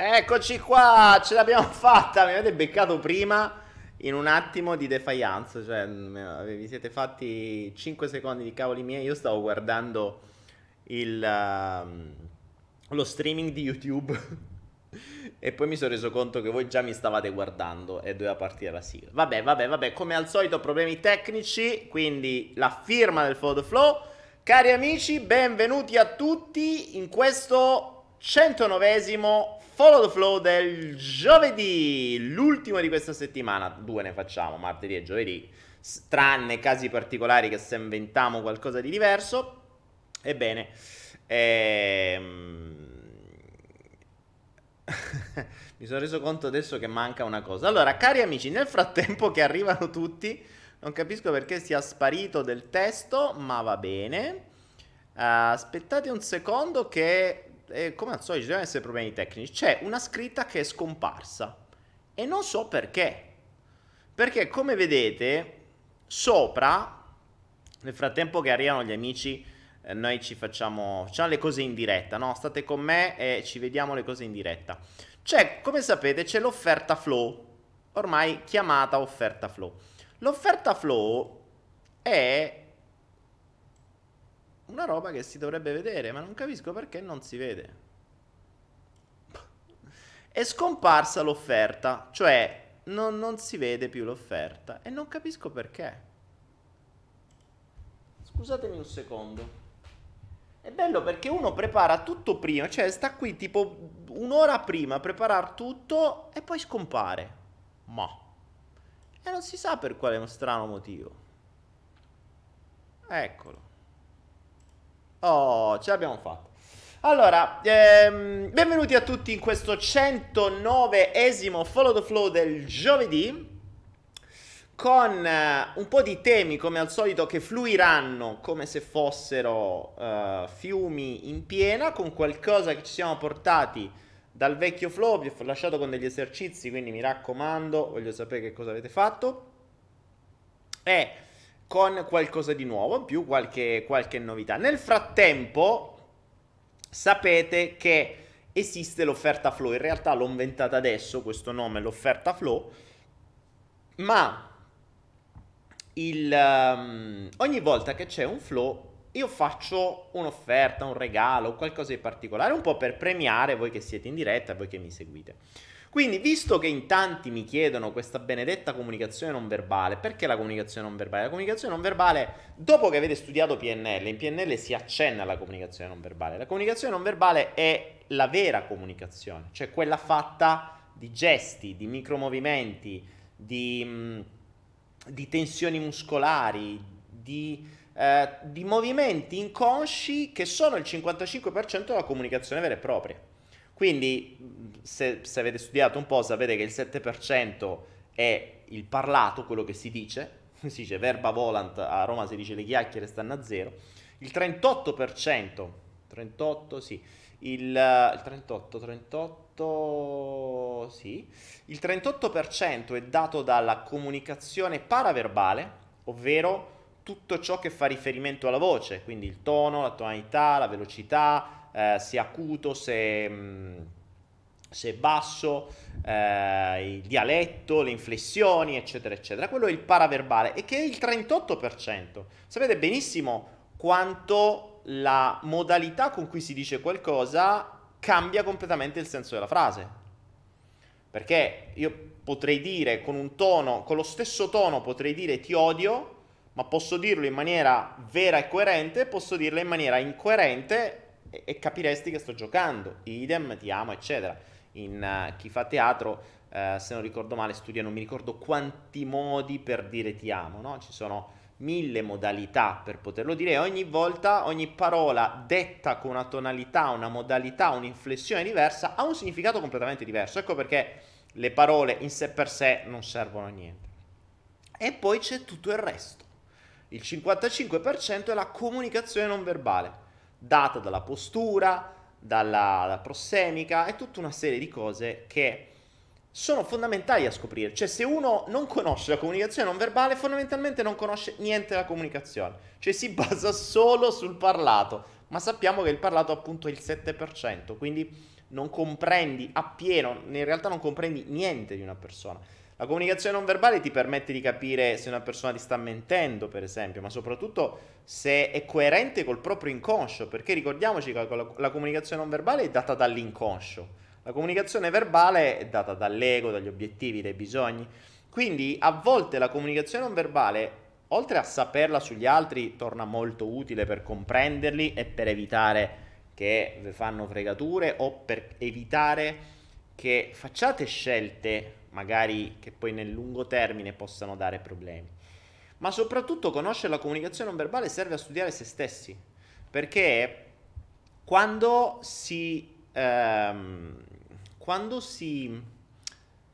Eccoci qua, ce l'abbiamo fatta, mi avete beccato prima in un attimo di defiance, cioè m- vi siete fatti 5 secondi di cavoli miei, io stavo guardando il, ehm, lo streaming di YouTube e poi mi sono reso conto che voi già mi stavate guardando e doveva partire la sigla. Vabbè, vabbè, vabbè, come al solito problemi tecnici, quindi la firma del Follow Flow. Cari amici, benvenuti a tutti in questo 109esimo Follow the Flow del giovedì, l'ultimo di questa settimana. Due ne facciamo, martedì e giovedì, tranne casi particolari che se inventiamo qualcosa di diverso. Ebbene, ehm... mi sono reso conto adesso che manca una cosa. Allora, cari amici, nel frattempo che arrivano tutti, non capisco perché sia sparito del testo, ma va bene. Eh, aspettate un secondo che, eh, come al solito, ci devono essere problemi tecnici. C'è una scritta che è scomparsa e non so perché. Perché, come vedete, sopra, nel frattempo che arrivano gli amici, eh, noi ci facciamo, facciamo le cose in diretta, no? State con me e ci vediamo le cose in diretta. C'è, come sapete, c'è l'offerta flow, ormai chiamata offerta flow. L'offerta flow è una roba che si dovrebbe vedere, ma non capisco perché non si vede. È scomparsa l'offerta, cioè non, non si vede più l'offerta e non capisco perché. Scusatemi un secondo. È bello perché uno prepara tutto prima, cioè sta qui tipo un'ora prima a preparare tutto e poi scompare. Ma. E non si sa per quale strano motivo. Eccolo. Oh, ce l'abbiamo fatta. Allora, ehm, benvenuti a tutti in questo 109esimo Follow the Flow del giovedì con uh, un po' di temi come al solito che fluiranno come se fossero uh, fiumi in piena, con qualcosa che ci siamo portati dal vecchio flow, vi ho lasciato con degli esercizi, quindi mi raccomando, voglio sapere che cosa avete fatto, e con qualcosa di nuovo, in più qualche, qualche novità. Nel frattempo sapete che esiste l'offerta flow, in realtà l'ho inventata adesso questo nome, l'offerta flow, ma il, um, ogni volta che c'è un flow io faccio un'offerta, un regalo, qualcosa di particolare, un po' per premiare voi che siete in diretta, voi che mi seguite. Quindi, visto che in tanti mi chiedono questa benedetta comunicazione non verbale, perché la comunicazione non verbale? La comunicazione non verbale, dopo che avete studiato PNL, in PNL si accenna alla comunicazione non verbale. La comunicazione non verbale è la vera comunicazione, cioè quella fatta di gesti, di micromovimenti, di... Di tensioni muscolari, di, eh, di movimenti inconsci che sono il 55% della comunicazione vera e propria. Quindi, se, se, avete studiato un po', sapete che il 7% è il parlato, quello che si dice, si dice verba volant, a Roma si dice le chiacchiere stanno a zero, il 38%, 38 sì, il, il 38, 38, sì, il 38% è dato dalla comunicazione paraverbale, ovvero tutto ciò che fa riferimento alla voce, quindi il tono, la tonalità, la velocità, eh, se acuto, se, mm, se basso, eh, il dialetto, le inflessioni, eccetera, eccetera. Quello è il paraverbale e che è il 38%. Sapete benissimo quanto la modalità con cui si dice qualcosa cambia completamente il senso della frase. Perché io potrei dire con un tono, con lo stesso tono potrei dire ti odio, ma posso dirlo in maniera vera e coerente, posso dirlo in maniera incoerente e, e capiresti che sto giocando. Idem, ti amo, eccetera. In uh, chi fa teatro, uh, se non ricordo male, studia, non mi ricordo quanti modi per dire ti amo, no? Ci sono mille modalità per poterlo dire e ogni volta ogni parola detta con una tonalità, una modalità, un'inflessione diversa ha un significato completamente diverso. Ecco perché le parole in sé per sé non servono a niente. E poi c'è tutto il resto. Il 55% è la comunicazione non verbale, data dalla postura, dalla, dalla prossemica e tutta una serie di cose che sono fondamentali a scoprire. Cioè, se uno non conosce la comunicazione non verbale, fondamentalmente non conosce niente della comunicazione. Cioè, si basa solo sul parlato. Ma sappiamo che il parlato appunto è il 7%, quindi non comprendi appieno, in realtà non comprendi niente di una persona. La comunicazione non verbale ti permette di capire se una persona ti sta mentendo, per esempio, ma soprattutto se è coerente col proprio inconscio, perché ricordiamoci che la, comunicazione non verbale è data dall'inconscio. La comunicazione verbale è data dall'ego, dagli obiettivi, dai bisogni. Quindi a volte la comunicazione non verbale, oltre a saperla sugli altri, torna molto utile per comprenderli e per evitare che vi fanno fregature o per evitare che facciate scelte magari che poi nel lungo termine possano dare problemi. Ma soprattutto conoscere la comunicazione non verbale serve a studiare se stessi, perché quando si ehm, quando si,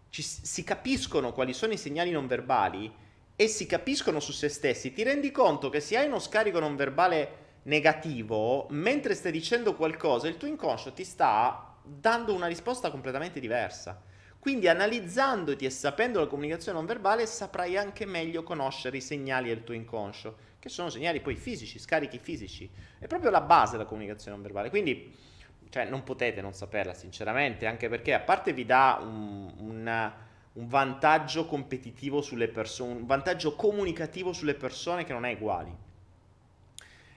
ci, si capiscono quali sono i segnali non verbali e si capiscono su se stessi, ti rendi conto che se hai uno scarico non verbale negativo, mentre stai dicendo qualcosa, il tuo inconscio ti sta dando una risposta completamente diversa. Quindi analizzandoti e sapendo la comunicazione non verbale saprai anche meglio conoscere i segnali del tuo inconscio, che sono segnali poi fisici, scarichi fisici. È proprio la base della comunicazione non verbale. Quindi cioè non potete non saperla sinceramente, anche perché a parte vi dà un, un, un vantaggio competitivo sulle persone, un vantaggio comunicativo sulle persone che non è uguali.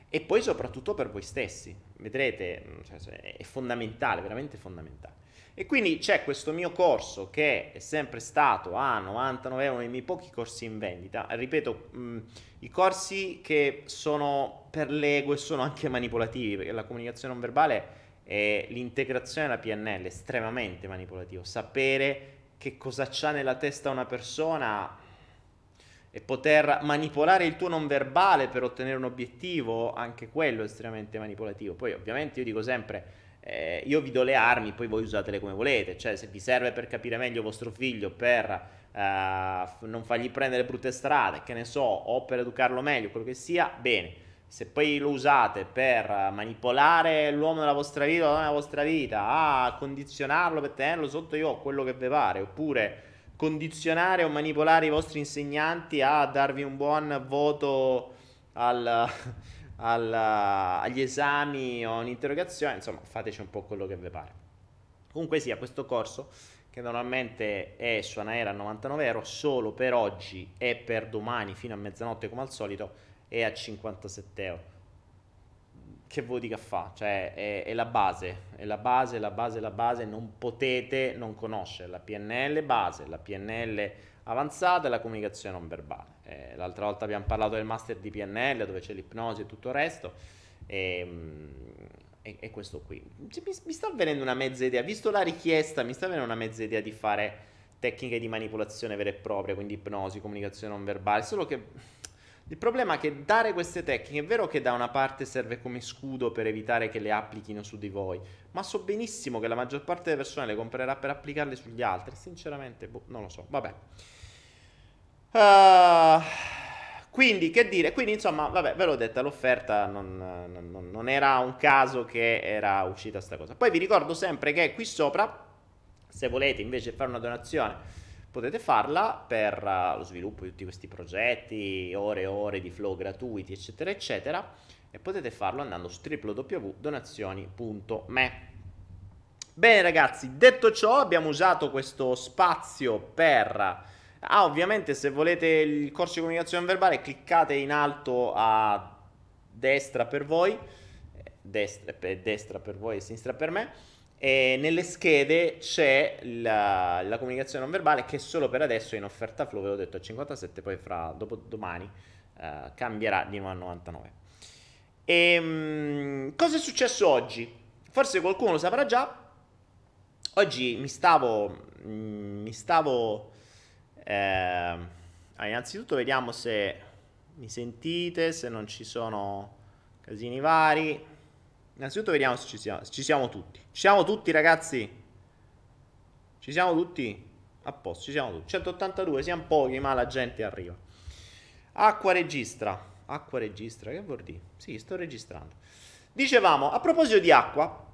E poi soprattutto per voi stessi, vedrete, cioè, è fondamentale, veramente fondamentale. E quindi c'è questo mio corso che è sempre stato a 99 euro nei miei pochi corsi in vendita. Ripeto, mh, i corsi che sono per l'ego e sono anche manipolativi, perché la comunicazione non verbale e l'integrazione della PNL è estremamente manipolativo. Sapere che cosa c'ha nella testa una persona e poter manipolare il tuo non verbale per ottenere un obiettivo, anche quello è estremamente manipolativo. Poi ovviamente io dico sempre eh, io vi do le armi, poi voi usatele come volete, cioè se vi serve per capire meglio vostro figlio, per eh, non fargli prendere brutte strade, che ne so, o per educarlo meglio, quello che sia, bene. Se poi lo usate per manipolare l'uomo nella vostra vita o nella vostra vita, a condizionarlo per tenerlo sotto io quello che vi pare, oppure condizionare o manipolare i vostri insegnanti a darvi un buon voto al, al, agli esami o un'interrogazione, insomma fateci un po' quello che vi pare. Comunque sia, questo corso che normalmente è su Anaera a 99 euro, solo per oggi e per domani fino a mezzanotte come al solito è a 57 euro. Che vuoi dica fa? Cioè è, è, la base, è la base, la base, la base, non potete non conoscere la PNL base, la PNL avanzata e la comunicazione non verbale. Eh, l'altra volta abbiamo parlato del master di PNL dove c'è l'ipnosi e tutto il resto. E, mm, e, e questo qui. Mi, mi, sta avvenendo una mezza idea, visto la richiesta, mi sta avvenendo una mezza idea di fare tecniche di manipolazione vera e propria, quindi ipnosi, comunicazione non verbale, solo che il problema è che dare queste tecniche è vero che da una parte serve come scudo per evitare che le applichino su di voi, ma so benissimo che la maggior parte delle persone le comprerà per applicarle sugli altri. Sinceramente, boh, non lo so. Vabbè. Uh, quindi, che dire? Quindi, insomma, vabbè, ve l'ho detta, l'offerta non, non, non era un caso che era uscita sta cosa. Poi vi ricordo sempre che qui sopra, se volete invece fare una donazione, potete farla per uh, lo sviluppo di tutti questi progetti, ore e ore di flow gratuiti, eccetera, eccetera. E potete farlo andando su www.donazioni.me. Bene ragazzi, detto ciò abbiamo usato questo spazio per Ah, ovviamente se volete il corso di comunicazione verbale cliccate in alto a destra per voi, destra, destra per voi e sinistra per me, e nelle schede c'è la, la, comunicazione non verbale che solo per adesso è in offerta flow, avevo detto a 57, poi fra dopo domani uh, cambierà di nuovo a 99. E, um, cosa è successo oggi? Forse qualcuno lo saprà già. Oggi mi stavo, mm, mi stavo eh, innanzitutto vediamo se mi sentite, se non ci sono casini vari. Innanzitutto vediamo se ci siamo, ci siamo tutti. Ci siamo tutti ragazzi? Ci siamo tutti? A posto, ci siamo tutti. 182, siamo pochi, ma la gente arriva. Acqua registra. Acqua registra, che vuol dire? Sì, sto registrando. Dicevamo, a proposito di acqua,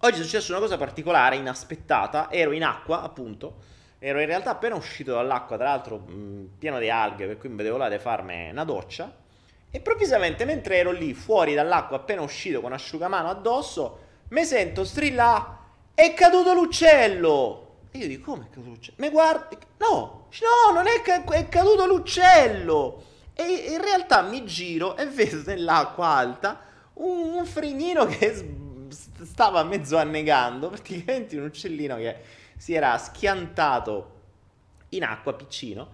oggi è successa una cosa particolare, inaspettata. Ero in acqua, appunto, Ero in realtà appena uscito dall'acqua, tra l'altro mh, pieno di alghe, per cui mi vedevo là di farmi una doccia. E improvvisamente, mentre ero lì fuori dall'acqua, appena uscito con asciugamano addosso, mi sento strillare: È caduto l'uccello! E io dico: Come è caduto l'uccello? Mi guardi? No, no, non è, ca- è caduto l'uccello! E in realtà mi giro e vedo nell'acqua alta un, un frignino che stava mezzo annegando, praticamente un uccellino che si era schiantato in acqua piccino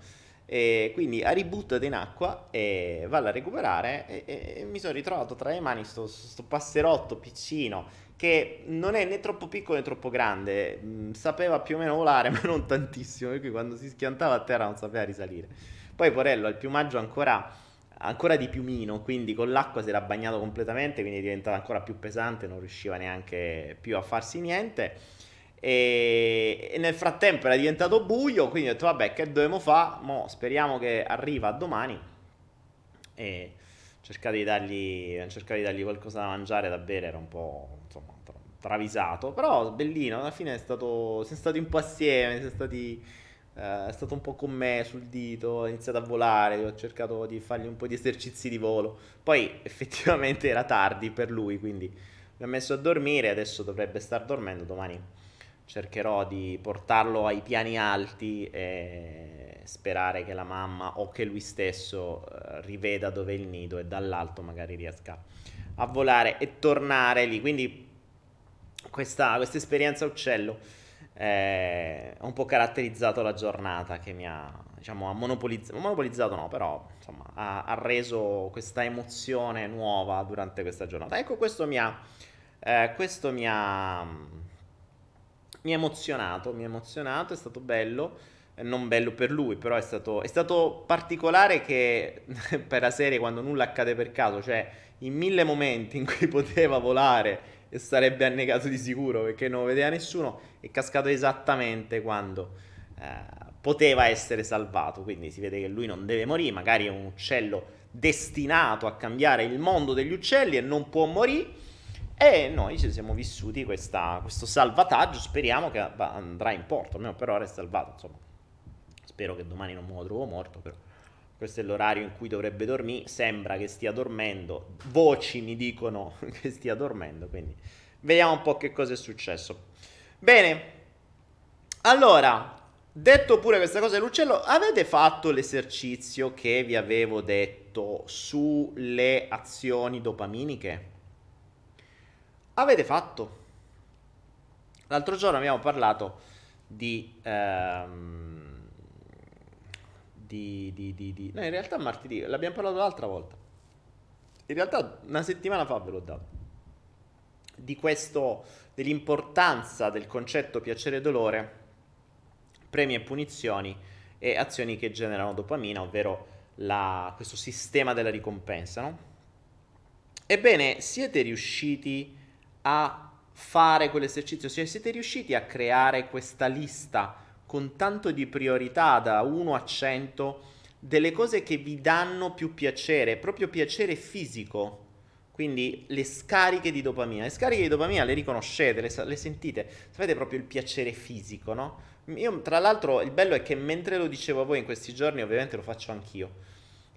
e quindi ha ributtato in acqua e vado a recuperare e, e mi sono ritrovato tra le mani sto, sto, passerotto piccino che non è né troppo piccolo né troppo grande, mm, sapeva più o meno volare ma non tantissimo, per cui quando si schiantava a terra non sapeva risalire. Poi Porello al piumaggio ancora, ancora di piumino, quindi con l'acqua si era bagnato completamente, quindi è diventato ancora più pesante, non riusciva neanche più a farsi niente e, nel frattempo era diventato buio, quindi ho detto vabbè che dobbiamo fare, Mo speriamo che arriva domani e cercare di dargli, cercare di dargli qualcosa da mangiare, da bere, era un po' insomma travisato, però bellino, alla fine è stato, siamo stati un po' assieme, stati, eh, è stato un po' con me sul dito, ha iniziato a volare, ho cercato di fargli un po' di esercizi di volo, poi effettivamente era tardi per lui, quindi mi ha messo a dormire, adesso dovrebbe star dormendo domani cercherò di portarlo ai piani alti e sperare che la mamma o che lui stesso uh, riveda dove è il nido e dall'alto magari riesca a volare e tornare lì. Quindi questa, questa esperienza uccello eh, ha un po' caratterizzato la giornata che mi ha, diciamo, ha monopolizzato, monopolizzato no, però insomma, ha, ha, reso questa emozione nuova durante questa giornata. Ecco, questo mi ha, eh, questo mi ha, mi ha emozionato, mi ha emozionato, è stato bello non bello per lui, però è stato, è stato, particolare che per la serie quando nulla accade per caso, cioè in mille momenti in cui poteva volare e sarebbe annegato di sicuro perché non vedeva nessuno, è cascato esattamente quando eh, poteva essere salvato. Quindi si vede che lui non deve morire, magari è un uccello destinato a cambiare il mondo degli uccelli e non può morire. E noi ci siamo vissuti questa, questo salvataggio, speriamo che andrà in porto, almeno per ora è salvato. Insomma, spero che domani non me lo trovo morto, però questo è l'orario in cui dovrebbe dormire, sembra che stia dormendo, voci mi dicono che stia dormendo, quindi vediamo un po' che cosa è successo. Bene, allora, detto pure questa cosa dell'uccello, avete fatto l'esercizio che vi avevo detto sulle azioni dopaminiche? Avete fatto? L'altro giorno abbiamo parlato di... Ehm, di, di, di, di... No, in realtà martedì, l'abbiamo parlato l'altra volta. In realtà una settimana fa ve l'ho dato. Di questo, dell'importanza del concetto piacere e dolore, premi e punizioni e azioni che generano dopamina, ovvero la, questo sistema della ricompensa, no? Ebbene, siete riusciti a fare quell'esercizio? Cioè, siete riusciti a creare questa lista con tanto di priorità da 1 a 100 delle cose che vi danno più piacere, proprio piacere fisico. Quindi le scariche di dopamina. Le scariche di dopamina le riconoscete, le, le sentite, sapete proprio il piacere fisico, no? Io, tra l'altro, il bello è che mentre lo dicevo a voi in questi giorni, ovviamente lo faccio anch'io.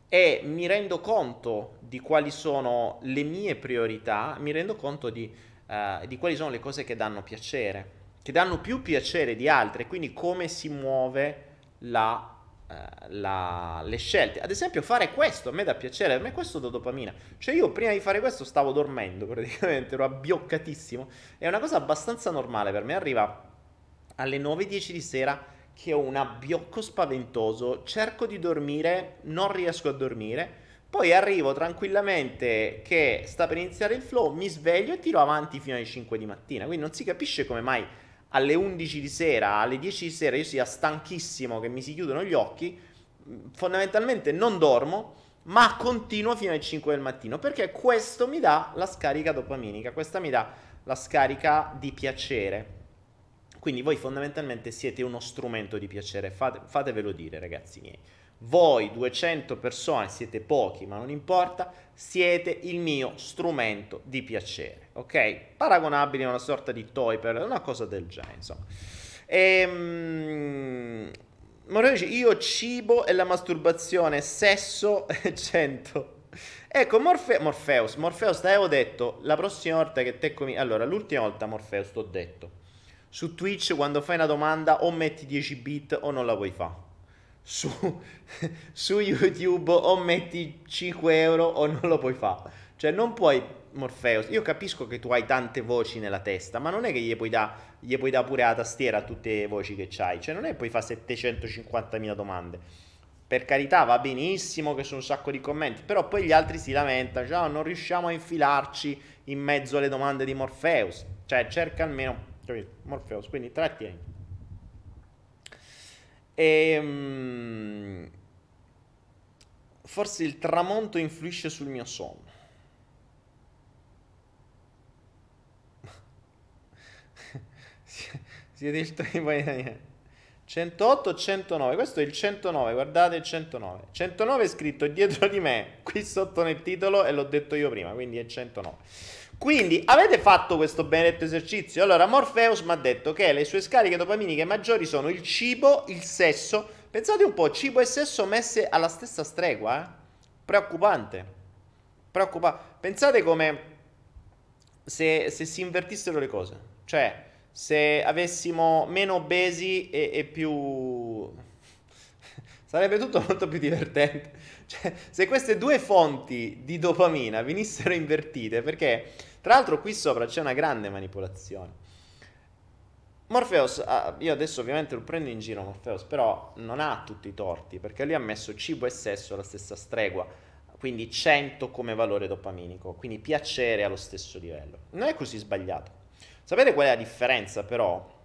E mi rendo conto di quali sono le mie priorità, mi rendo conto di, uh, di quali sono le cose che danno piacere che danno più piacere di altre, quindi come si muove la, eh, la, le scelte. Ad esempio fare questo a me dà piacere, a me questo dà dopamina. Cioè io prima di fare questo stavo dormendo praticamente, ero abbioccatissimo. È una cosa abbastanza normale per me, arriva alle 9.10 di sera che ho un abbiocco spaventoso, cerco di dormire, non riesco a dormire. Poi arrivo tranquillamente che sta per iniziare il flow, mi sveglio e tiro avanti fino alle 5 di mattina. Quindi non si capisce come mai alle 11 di sera, alle 10 di sera io sia stanchissimo che mi si chiudono gli occhi, fondamentalmente non dormo, ma continuo fino alle 5 del mattino, perché questo mi dà la scarica dopaminica, questa mi dà la scarica di piacere. Quindi voi fondamentalmente siete uno strumento di piacere, fate, fatevelo dire ragazzi miei. Voi 200 persone siete pochi, ma non importa, siete il mio strumento di piacere, ok? Paragonabile a una sorta di toy per una cosa del genere, insomma. Ehm, Moreno dice, io cibo e la masturbazione, sesso e 100. Ecco, Morfe- Morpheus, Morpheus, ti avevo detto, la prossima volta che te cominci... Allora, l'ultima volta, Morpheus, ti ho detto, su Twitch quando fai una domanda o metti 10 bit o non la vuoi fare su, su YouTube o metti 5 euro o non lo puoi fare. Cioè non puoi Morpheus, io capisco che tu hai tante voci nella testa, ma non è che gli puoi dare da pure la tastiera a tutte le voci che c'hai, cioè non è che puoi fare 750.000 domande. Per carità va benissimo che sono un sacco di commenti, però poi gli altri si lamentano, cioè, oh, non riusciamo a infilarci in mezzo alle domande di Morpheus. Cioè cerca almeno, capito? Morpheus, quindi trattieni. E, um, forse il tramonto influisce sul mio sonno. Siete il 108 109, questo è il 109, guardate il 109. 109 è scritto dietro di me, qui sotto nel titolo e l'ho detto io prima, quindi è 109. Quindi avete fatto questo benedetto esercizio? Allora Morpheus mi ha detto che le sue scariche dopaminiche maggiori sono il cibo, il sesso. Pensate un po', cibo e sesso messe alla stessa stregua, eh? Preoccupante. Preoccupante. Pensate come se, se, si invertissero le cose. Cioè, se avessimo meno obesi e, e più... Sarebbe tutto molto più divertente. Cioè, se queste due fonti di dopamina venissero invertite, perché Tra l'altro qui sopra c'è una grande manipolazione. Morpheus, ah, io adesso ovviamente lo prendo in giro Morpheus, però non ha tutti i torti, perché lui ha messo cibo e sesso alla stessa stregua, quindi 100 come valore dopaminico, quindi piacere allo stesso livello. Non è così sbagliato. Sapete qual è la differenza però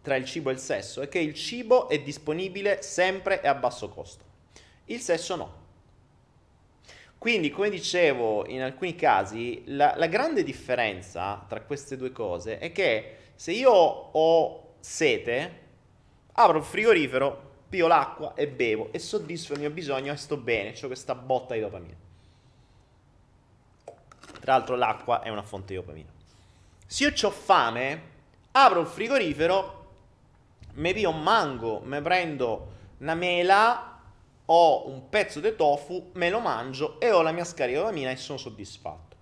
tra il cibo e il sesso? È che il cibo è disponibile sempre e a basso costo, il sesso no. Quindi, come dicevo, in alcuni casi la, la grande differenza tra queste due cose è che se io ho sete, apro il frigorifero, pio l'acqua e bevo e soddisfo il mio bisogno e sto bene, ho questa botta di dopamina. Tra l'altro l'acqua è una fonte di dopamina. Se io ho fame, apro il frigorifero, mi pio un mango, mi prendo una mela, ho un pezzo di tofu, me lo mangio e ho la mia scarica di dopamina e sono soddisfatto.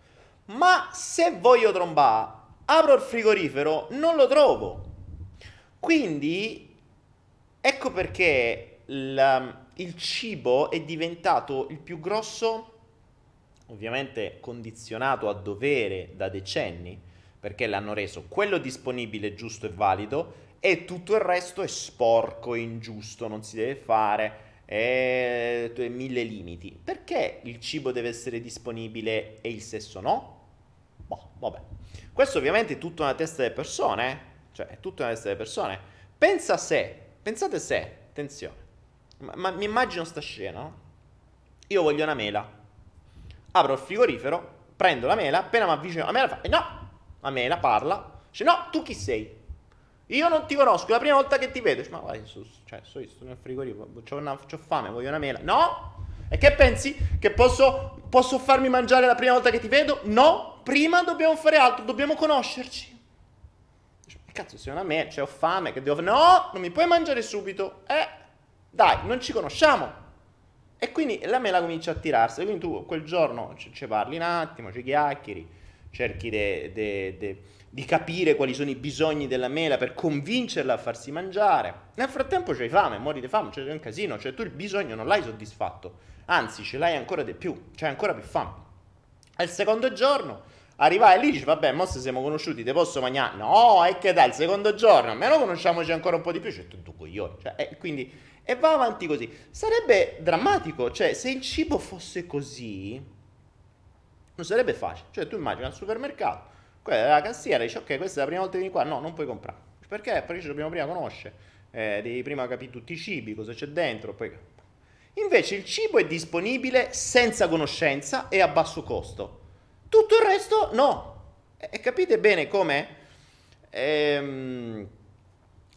Ma se voglio trombare apro il frigorifero, non lo trovo. Quindi ecco perché il, il cibo è diventato il più grosso, ovviamente condizionato a dovere da decenni, perché l'hanno reso quello disponibile, giusto e valido, e tutto il resto è sporco, ingiusto, non si deve fare, è mille limiti. Perché il cibo deve essere disponibile e il sesso no? Boh, vabbè. Questo ovviamente è tutta una testa delle persone, eh? cioè è tutta una testa delle persone. Pensa se, pensate se, attenzione, ma, ma mi immagino sta scena, no? Io voglio una mela, apro il frigorifero, prendo la mela, appena mi avvicino la mela fa, eh no, la mela parla, dice no, tu chi sei? Io non ti conosco, è la prima volta che ti vedo. Ma vai, su, cioè, sto, sto nel frigorifero, ho fame, voglio una mela. No, e che pensi? Che posso, posso farmi mangiare la prima volta che ti vedo? No, prima dobbiamo fare altro, dobbiamo conoscerci. Cazzo, sei una me, cioè ho fame, che devo... No, non mi puoi mangiare subito. Eh, dai, non ci conosciamo. E quindi la mela comincia a tirarsi. Quindi tu quel giorno ci parli un attimo, ci chiacchieri, cerchi di capire quali sono i bisogni della mela per convincerla a farsi mangiare. Nel frattempo c'hai fame, muori di fame, c'è un casino, cioè tu il bisogno non l'hai soddisfatto anzi ce l'hai ancora di più, c'hai ancora più fame. Al secondo giorno arrivai lì e dici vabbè, mo se siamo conosciuti, te posso mangiare? No, e che dai, il secondo giorno, almeno conosciamoci ancora un po' di più, cioè tu coglione, cioè, e quindi, e va avanti così. Sarebbe drammatico, cioè se il cibo fosse così, non sarebbe facile, cioè tu immagini al supermercato, è la cassiera, dici ok, questa è la prima volta che vieni qua, no, non puoi comprare. Perché? Perché ci dobbiamo prima conoscere, eh, devi prima capire tutti i cibi, cosa c'è dentro, poi Invece il cibo è disponibile senza conoscenza e a basso costo. Tutto il resto no. E capite bene come, ehm,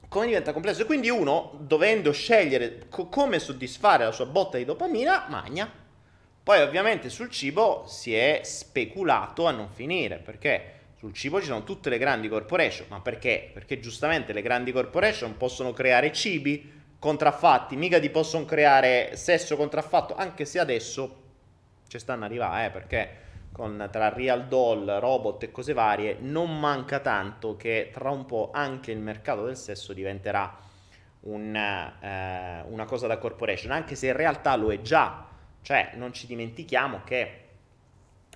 come diventa complesso. E quindi uno, dovendo scegliere co- come soddisfare la sua botta di dopamina, magna. Poi ovviamente sul cibo si è speculato a non finire, perché sul cibo ci sono tutte le grandi corporation. Ma perché? Perché giustamente le grandi corporation possono creare cibi contraffatti, mica ti possono creare sesso contraffatto, anche se adesso ci stanno arrivando, eh, perché con, tra real doll, robot e cose varie, non manca tanto che tra un po' anche il mercato del sesso diventerà un, eh, una cosa da corporation, anche se in realtà lo è già. Cioè, non ci dimentichiamo che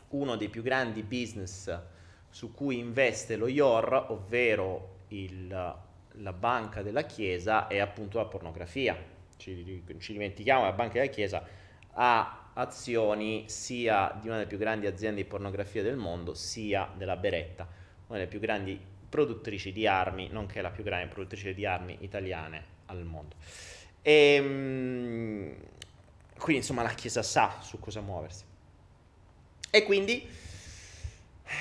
uno dei più grandi business su cui investe lo IOR, ovvero il la banca della Chiesa è appunto la pornografia. Ci, ci dimentichiamo che la banca della Chiesa ha azioni sia di una delle più grandi aziende di pornografia del mondo, sia della Beretta, una delle più grandi produttrici di armi, nonché la più grande produttrice di armi italiane al mondo. E, ehm, quindi insomma la Chiesa sa su cosa muoversi. E quindi,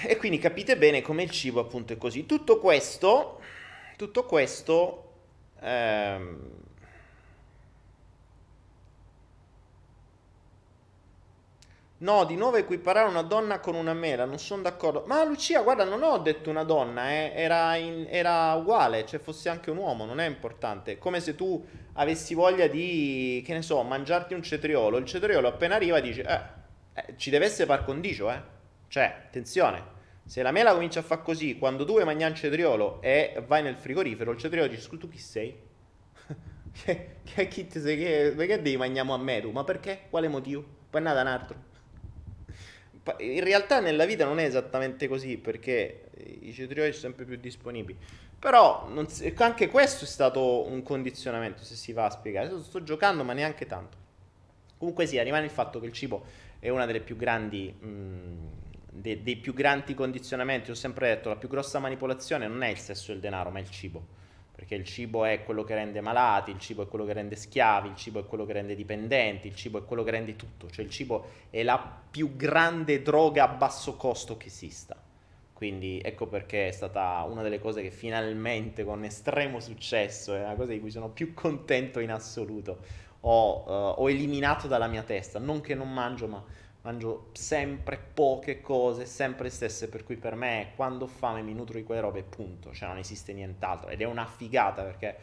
e quindi capite bene come il cibo appunto è così. Tutto questo tutto questo ehm, No, di nuovo equiparare una donna con una mela, non sono d'accordo. Ma Lucia, guarda, non ho detto una donna, eh. era, in, era, uguale, cioè fosse anche un uomo, non è importante. Come se tu avessi voglia di, che ne so, mangiarti un cetriolo. Il cetriolo appena arriva dici, eh, eh ci deve essere par condicio, eh. Cioè, attenzione, se la mela comincia a fare così, quando tu vuoi mangiare un cetriolo e vai nel frigorifero, il cetriolo dice, scusa, tu chi sei? che, che, chi sei? Che, perché devi mangiamo a me tu? Ma perché? Quale motivo? Poi è nata un altro. in realtà nella vita non è esattamente così perché i cetrioli sono sempre più disponibili. Però si, anche questo è stato un condizionamento, se si va a spiegare. Sto, sto giocando, ma neanche tanto. Comunque sia, rimane il fatto che il cibo è una delle più grandi... Mh, de, dei più grandi condizionamenti. Ho sempre detto, la più grossa manipolazione non è il sesso e il denaro, ma il cibo perché il cibo è quello che rende malati, il cibo è quello che rende schiavi, il cibo è quello che rende dipendenti, il cibo è quello che rende tutto, cioè il cibo è la più grande droga a basso costo che esista. Quindi ecco perché è stata una delle cose che finalmente con estremo successo, è una cosa di cui sono più contento in assoluto, ho, uh, ho eliminato dalla mia testa, non che non mangio, ma mangio sempre poche cose, sempre le stesse, per cui per me quando ho fame mi nutro di quelle robe, punto, cioè non esiste nient'altro. Ed è una figata perché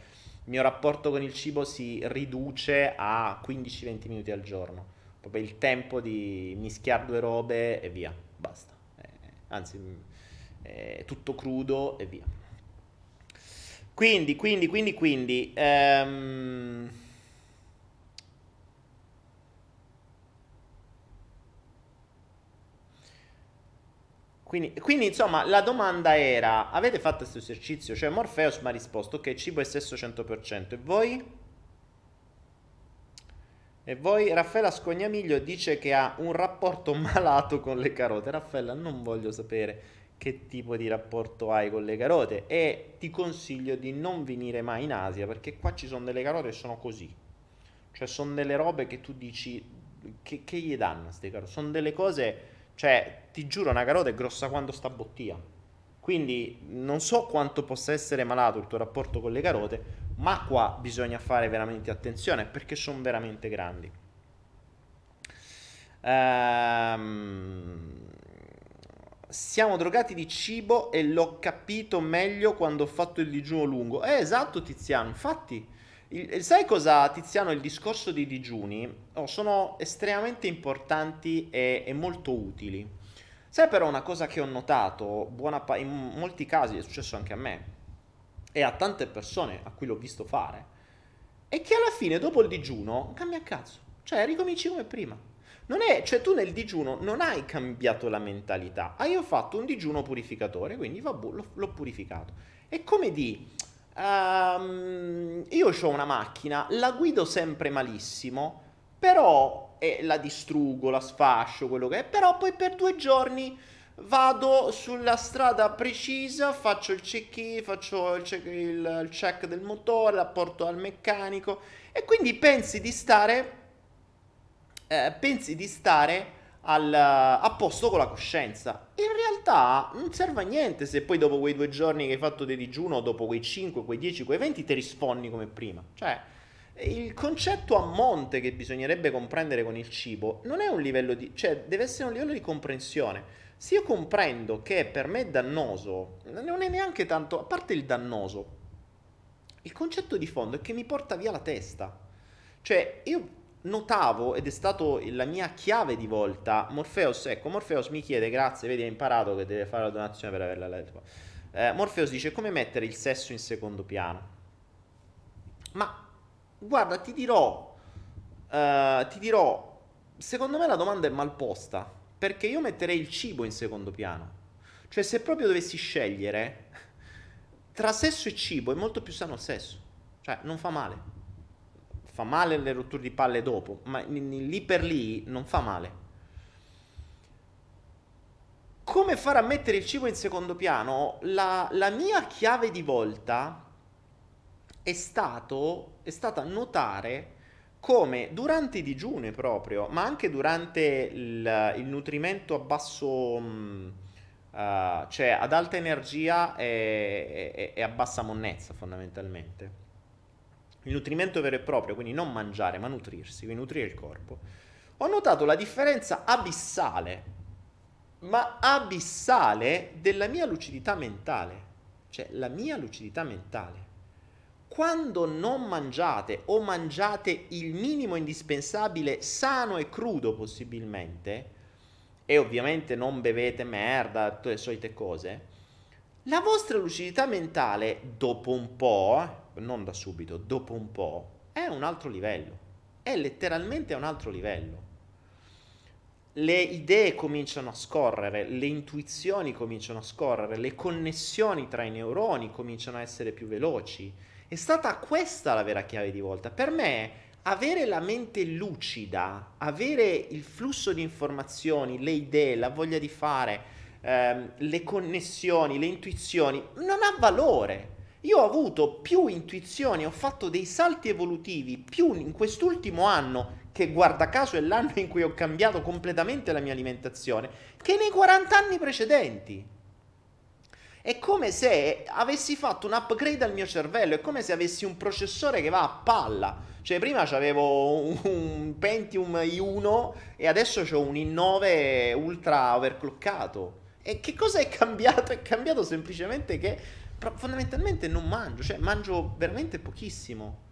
il mio rapporto con il cibo si riduce a 15-20 minuti al giorno, proprio il tempo di mischiare due robe e via, basta, eh, anzi è tutto crudo e via. Quindi, quindi, quindi, quindi... Ehm Quindi, quindi, insomma, la domanda era: avete fatto questo esercizio? Cioè, Morpheus mi ha risposto: ok, cibo e sesso 100%. E voi? E voi? Raffaella Scognamiglio dice che ha un rapporto malato con le carote. Raffaella, non voglio sapere che tipo di rapporto hai con le carote e ti consiglio di non venire mai in Asia perché qua ci sono delle carote che sono così. Cioè, sono delle robe che tu dici che, che gli danno queste carote. Sono delle cose cioè, ti giuro, una carota è grossa quanto sta bottiglia. Quindi non so quanto possa essere malato il tuo rapporto con le carote, ma qua bisogna fare veramente attenzione perché sono veramente grandi. Ehm, siamo drogati di cibo e l'ho capito meglio quando ho fatto il digiuno lungo. Eh, esatto, Tiziano. Infatti, il, sai cosa, Tiziano? Il discorso dei digiuni oh, sono estremamente importanti e, e, molto utili. Sai però una cosa che ho notato, pa- in molti casi è successo anche a me e a tante persone a cui l'ho visto fare, è che alla fine dopo il digiuno cambia cazzo, cioè ricominci come prima. È, cioè tu nel digiuno non hai cambiato la mentalità, hai fatto un digiuno purificatore, quindi vabbè, l'ho, l'ho purificato. È come di Um, io ho una macchina, la guido sempre malissimo, però eh, la distruggo, la sfascio, quello che è, però poi per due giorni vado sulla strada precisa, faccio il check faccio il check, il check del motore, la porto al meccanico e quindi pensi di stare, eh, pensi di stare al, a posto con la coscienza. In realtà non serve a niente se poi dopo quei due giorni che hai fatto di digiuno, dopo quei 5, quei 10, quei 20, ti rispondi come prima. Cioè, il concetto a monte che bisognerebbe comprendere con il cibo non è un livello di... cioè, deve essere un livello di comprensione. Se io comprendo che per me è dannoso, non è neanche tanto, a parte il dannoso, il concetto di fondo è che mi porta via la testa. Cioè, io notavo, ed è stato la mia chiave di volta, Morpheus, ecco, Morpheus mi chiede, grazie, vedi, ha imparato che deve fare la donazione per averla letto. Eh, Morpheus dice, come mettere il sesso in secondo piano? Ma, guarda, ti dirò, uh, ti dirò, secondo me la domanda è mal posta, perché io metterei il cibo in secondo piano. Cioè, se proprio dovessi scegliere, tra sesso e cibo è molto più sano il sesso. Cioè, non fa male fa male le rotture di palle dopo, ma lì per lì non fa male. Come far a mettere il cibo in secondo piano? La, la mia chiave di volta è, stato, è stata notare come durante i digiuni proprio, ma anche durante il, il nutrimento a basso, uh, cioè ad alta energia e, e, e a bassa monnezza fondamentalmente il nutrimento vero e proprio, quindi non mangiare, ma nutrirsi, quindi nutrire il corpo, ho notato la differenza abissale, ma abissale della mia lucidità mentale. Cioè, la mia lucidità mentale. Quando non mangiate o mangiate il minimo indispensabile, sano e crudo possibilmente, e ovviamente non bevete merda, tutte le solite cose, la vostra lucidità mentale, dopo un po', non da subito, dopo un po', è un altro livello. È letteralmente un altro livello. le idee cominciano a scorrere, le intuizioni cominciano a scorrere, le connessioni tra i neuroni cominciano a essere più veloci. È stata questa la vera chiave di volta. Per me, avere la mente lucida, avere il flusso di informazioni, le idee, la voglia di fare, ehm, le connessioni, le intuizioni, non ha valore. Io ho avuto più intuizioni, ho fatto dei salti evolutivi più in quest'ultimo anno che guarda caso è l'anno in cui ho cambiato completamente la mia alimentazione, che nei 40 anni precedenti. È come se avessi fatto un upgrade al mio cervello, è come se avessi un processore che va a palla. Cioè, prima avevo un Pentium i1 e adesso ho un i9 ultra overclockato. E che cosa è cambiato? È cambiato semplicemente che fondamentalmente non mangio, cioè mangio veramente pochissimo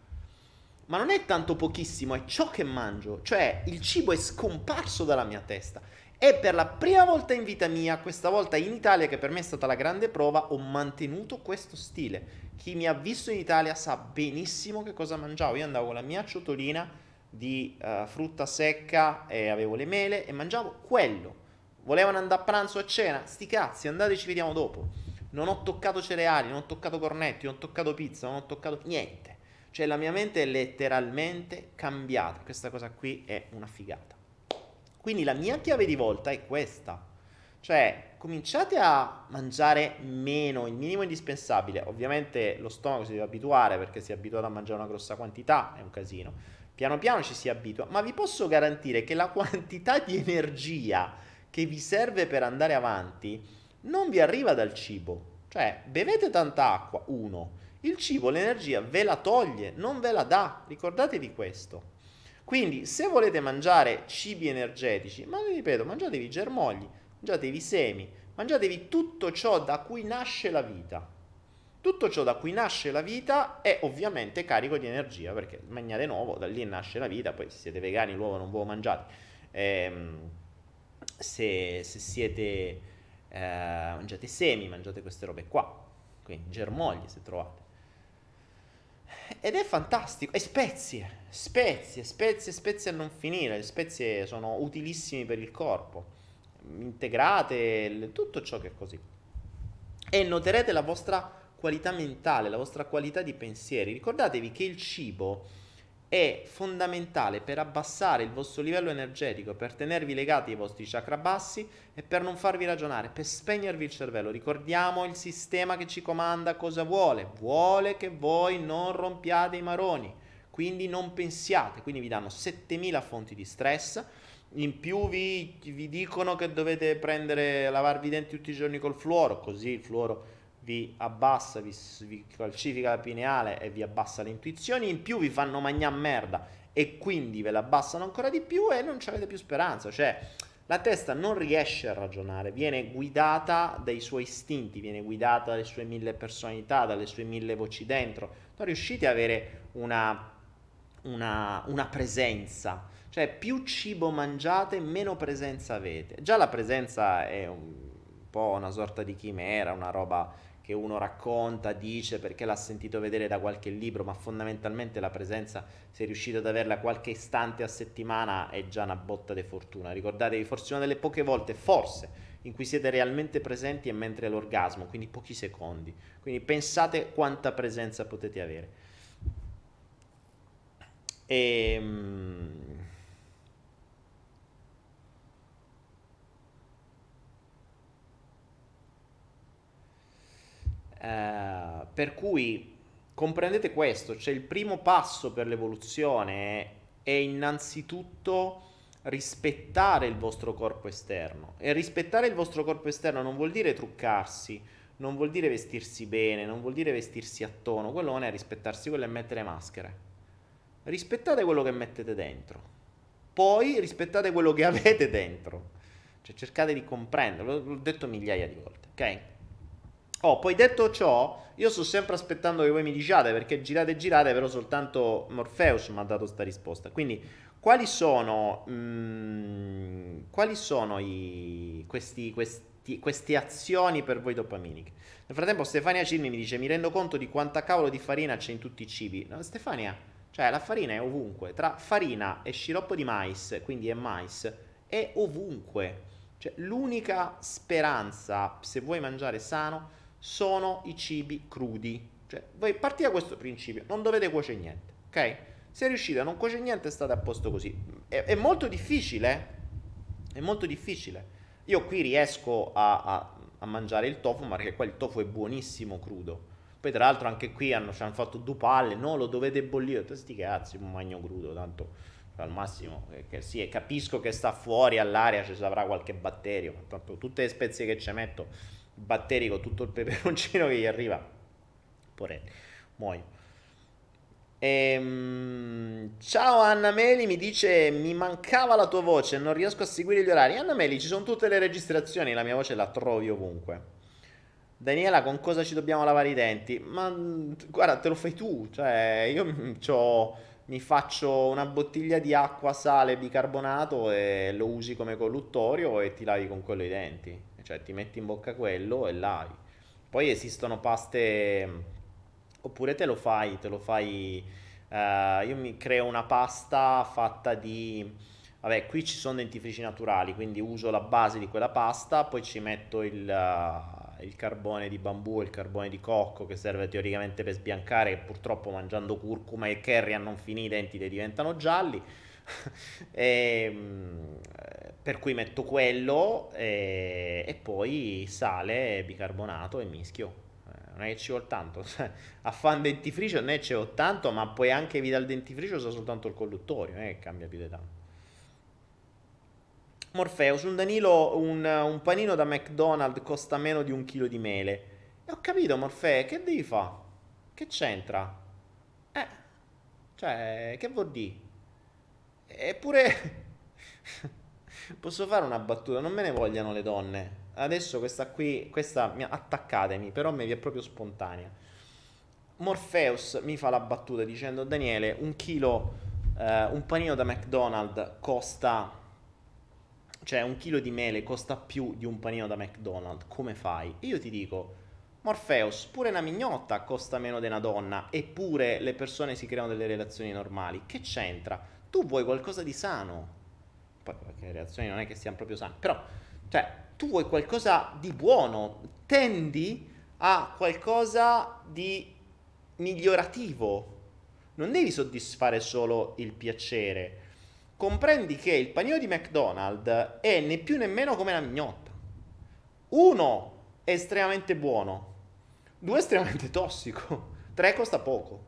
ma non è tanto pochissimo, è ciò che mangio, cioè il cibo è scomparso dalla mia testa. E per la prima volta in vita mia, questa volta in Italia, che per me è stata la grande prova, ho mantenuto questo stile. Chi mi ha visto in Italia sa benissimo che cosa mangiavo. Io andavo con la mia ciotolina di uh, frutta secca e avevo le mele e mangiavo quello. Volevano andare a pranzo o a cena? Sti cazzi, andate ci vediamo dopo. Non ho toccato cereali, non ho toccato cornetti, non ho toccato pizza, non ho toccato niente. Cioè la mia mente è letteralmente cambiata. Questa cosa qui è una figata. Quindi la mia chiave di volta è questa. Cioè, cominciate a mangiare meno, il minimo indispensabile. Ovviamente lo stomaco si deve abituare perché si è abituato a mangiare una grossa quantità, è un casino. Piano piano ci si abitua, ma vi posso garantire che la quantità di energia che vi serve per andare avanti non vi arriva dal cibo. Cioè, bevete tanta acqua, uno. Il cibo l'energia ve la toglie, non ve la dà, ricordatevi questo. Quindi se volete mangiare cibi energetici, ma vi ripeto, mangiatevi germogli, mangiatevi semi, mangiatevi tutto ciò da cui nasce la vita. Tutto ciò da cui nasce la vita è ovviamente carico di energia, perché magnate nuovo, da lì nasce la vita, poi se siete vegani l'uovo non lo mangiate. Ehm, se, se, siete eh, mangiate semi, mangiate queste robe qua, quindi germogli se trovate. Ed è fantastico. E spezie, spezie, spezie, spezie a non finire. Le spezie sono utilissime per il corpo. Integrate, tutto ciò che è così. E noterete la vostra qualità mentale, la vostra qualità di pensieri. Ricordatevi che il cibo è fondamentale per abbassare il vostro livello energetico, per tenervi legati ai vostri chakra bassi e per non farvi ragionare, per spegnervi il cervello. Ricordiamo il sistema che ci comanda cosa vuole. Vuole che voi non rompiate i maroni, quindi non pensiate, quindi vi danno 7000 fonti di stress. In più vi, vi dicono che dovete prendere, lavarvi i denti tutti i giorni col fluoro, così il fluoro vi abbassa, vi, vi calcifica la pineale e vi abbassa le intuizioni, in più vi fanno mangiare merda e quindi ve la abbassano ancora di più e non avete più speranza, cioè la testa non riesce a ragionare, viene guidata dai suoi istinti, viene guidata dalle sue mille personalità, dalle sue mille voci dentro, non riuscite ad avere una, una, una presenza, cioè più cibo mangiate meno presenza avete, già la presenza è un po' una sorta di chimera, una roba che uno racconta, dice perché l'ha sentito vedere da qualche libro, ma fondamentalmente la presenza, se riuscite ad averla qualche istante a settimana, è già una botta di fortuna. Ricordatevi, forse una delle poche volte, forse, in cui siete realmente presenti è mentre l'orgasmo, quindi pochi secondi. Quindi pensate quanta presenza potete avere. E, Eh, per cui comprendete questo, cioè il primo passo per l'evoluzione è innanzitutto rispettare il vostro corpo esterno. E rispettare il vostro corpo esterno non vuol dire truccarsi, non vuol dire vestirsi bene, non vuol dire vestirsi a tono, quello non è rispettarsi, quello è mettere maschere. Rispettate quello che mettete dentro. Poi rispettate quello che avete dentro. Cioè cercate di comprenderlo, l'ho detto migliaia di volte, ok? Oh, poi detto ciò, io sto sempre aspettando che voi mi diciate perché girate e girate, però soltanto Morpheus mi ha dato questa risposta. Quindi, quali sono, mh, mm, quali sono i, questi, questi, queste azioni per voi dopaminiche? Nel frattempo, Stefania Cirmi mi dice: Mi rendo conto di quanta cavolo di farina c'è in tutti i cibi. No, Stefania, cioè la farina è ovunque. Tra farina e sciroppo di mais, quindi è mais, è ovunque. Cioè, l'unica speranza, se vuoi mangiare sano, sono i cibi crudi. Cioè, voi partite da questo principio, non dovete cuocere niente, ok? Se riuscite a non cuocere niente, state a posto così. È, è molto difficile, eh? È molto difficile. Io qui riesco a, a, a mangiare il tofu, ma perché qua il tofu è buonissimo crudo. Poi tra l'altro anche qui hanno, ci hanno fatto due palle, no, lo dovete bollire. Sti cazzi, un magno crudo, tanto al massimo eh, che sì, capisco che sta fuori all'aria, ci sarà qualche batterio, tanto tutte le spezie che ci metto, batterico, tutto il peperoncino che gli arriva, porelli, muoio. Ehm, ciao Anna Meli, mi dice mi mancava la tua voce, non riesco a seguire gli orari. Anna Meli, ci sono tutte le registrazioni, la mia voce la trovi ovunque. Daniela, con cosa ci dobbiamo lavare i denti? Ma guarda, te lo fai tu, cioè io mi faccio una bottiglia di acqua, sale, bicarbonato e lo usi come colluttorio e ti lavi con quello i denti, cioè ti metti in bocca quello e lavi. Poi esistono paste, oppure te lo fai, te lo fai, uh, io mi creo una pasta fatta di, vabbè qui ci sono dentifrici naturali, quindi uso la base di quella pasta, poi ci metto il... Il carbone di bambù e il carbone di cocco che serve teoricamente per sbiancare, purtroppo mangiando curcuma e curry a non finire i denti te diventano gialli. e, ehm, per cui metto quello e, e, poi sale, bicarbonato e mischio. Eh, non è che ci vuole tanto, cioè, a fare un dentifricio non è che ci vuole tanto, ma poi anche evitare il dentifricio usa soltanto il colluttorio, non è che cambia più di tanto. Morpheus, un Danilo, un, un panino da McDonald's costa meno di un chilo di mele. E ho capito, Morfeo, che devi fare? Che c'entra? Eh, cioè, che vuol dire? Eppure... Posso fare una battuta, non me ne vogliano le donne. Adesso questa qui, questa, attaccatemi, però mi è proprio spontanea. Morpheus mi fa la battuta dicendo, Daniele, un chilo, eh, un panino da McDonald's costa cioè un chilo di mele costa più di un panino da McDonald's, come fai? io ti dico, Morpheus, pure una mignotta costa meno di una donna, eppure le persone si creano delle relazioni normali. Che c'entra? Tu vuoi qualcosa di sano. Poi le relazioni non è che siano proprio sane, però, cioè, tu vuoi qualcosa di buono, tendi a qualcosa di migliorativo. Non devi soddisfare solo il piacere comprendi che il panino di McDonald's è né più né meno come una mignotta. Uno è estremamente buono, due è estremamente tossico, tre costa poco.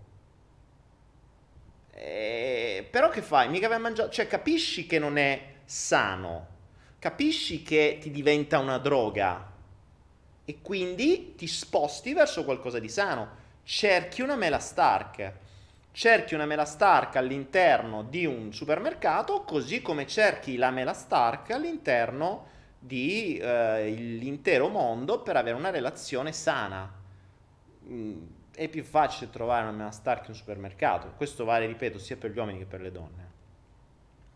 E... Però che fai? Mica vai a mangiare... Cioè capisci che non è sano, capisci che ti diventa una droga e quindi ti sposti verso qualcosa di sano. Cerchi una mela Stark cerchi una mela Stark all'interno di un supermercato, così come cerchi la mela Stark all'interno dell'intero eh, mondo per avere una relazione sana. Mm, è più facile trovare una mela Stark in un supermercato. Questo vale, ripeto, sia per gli uomini che per le donne.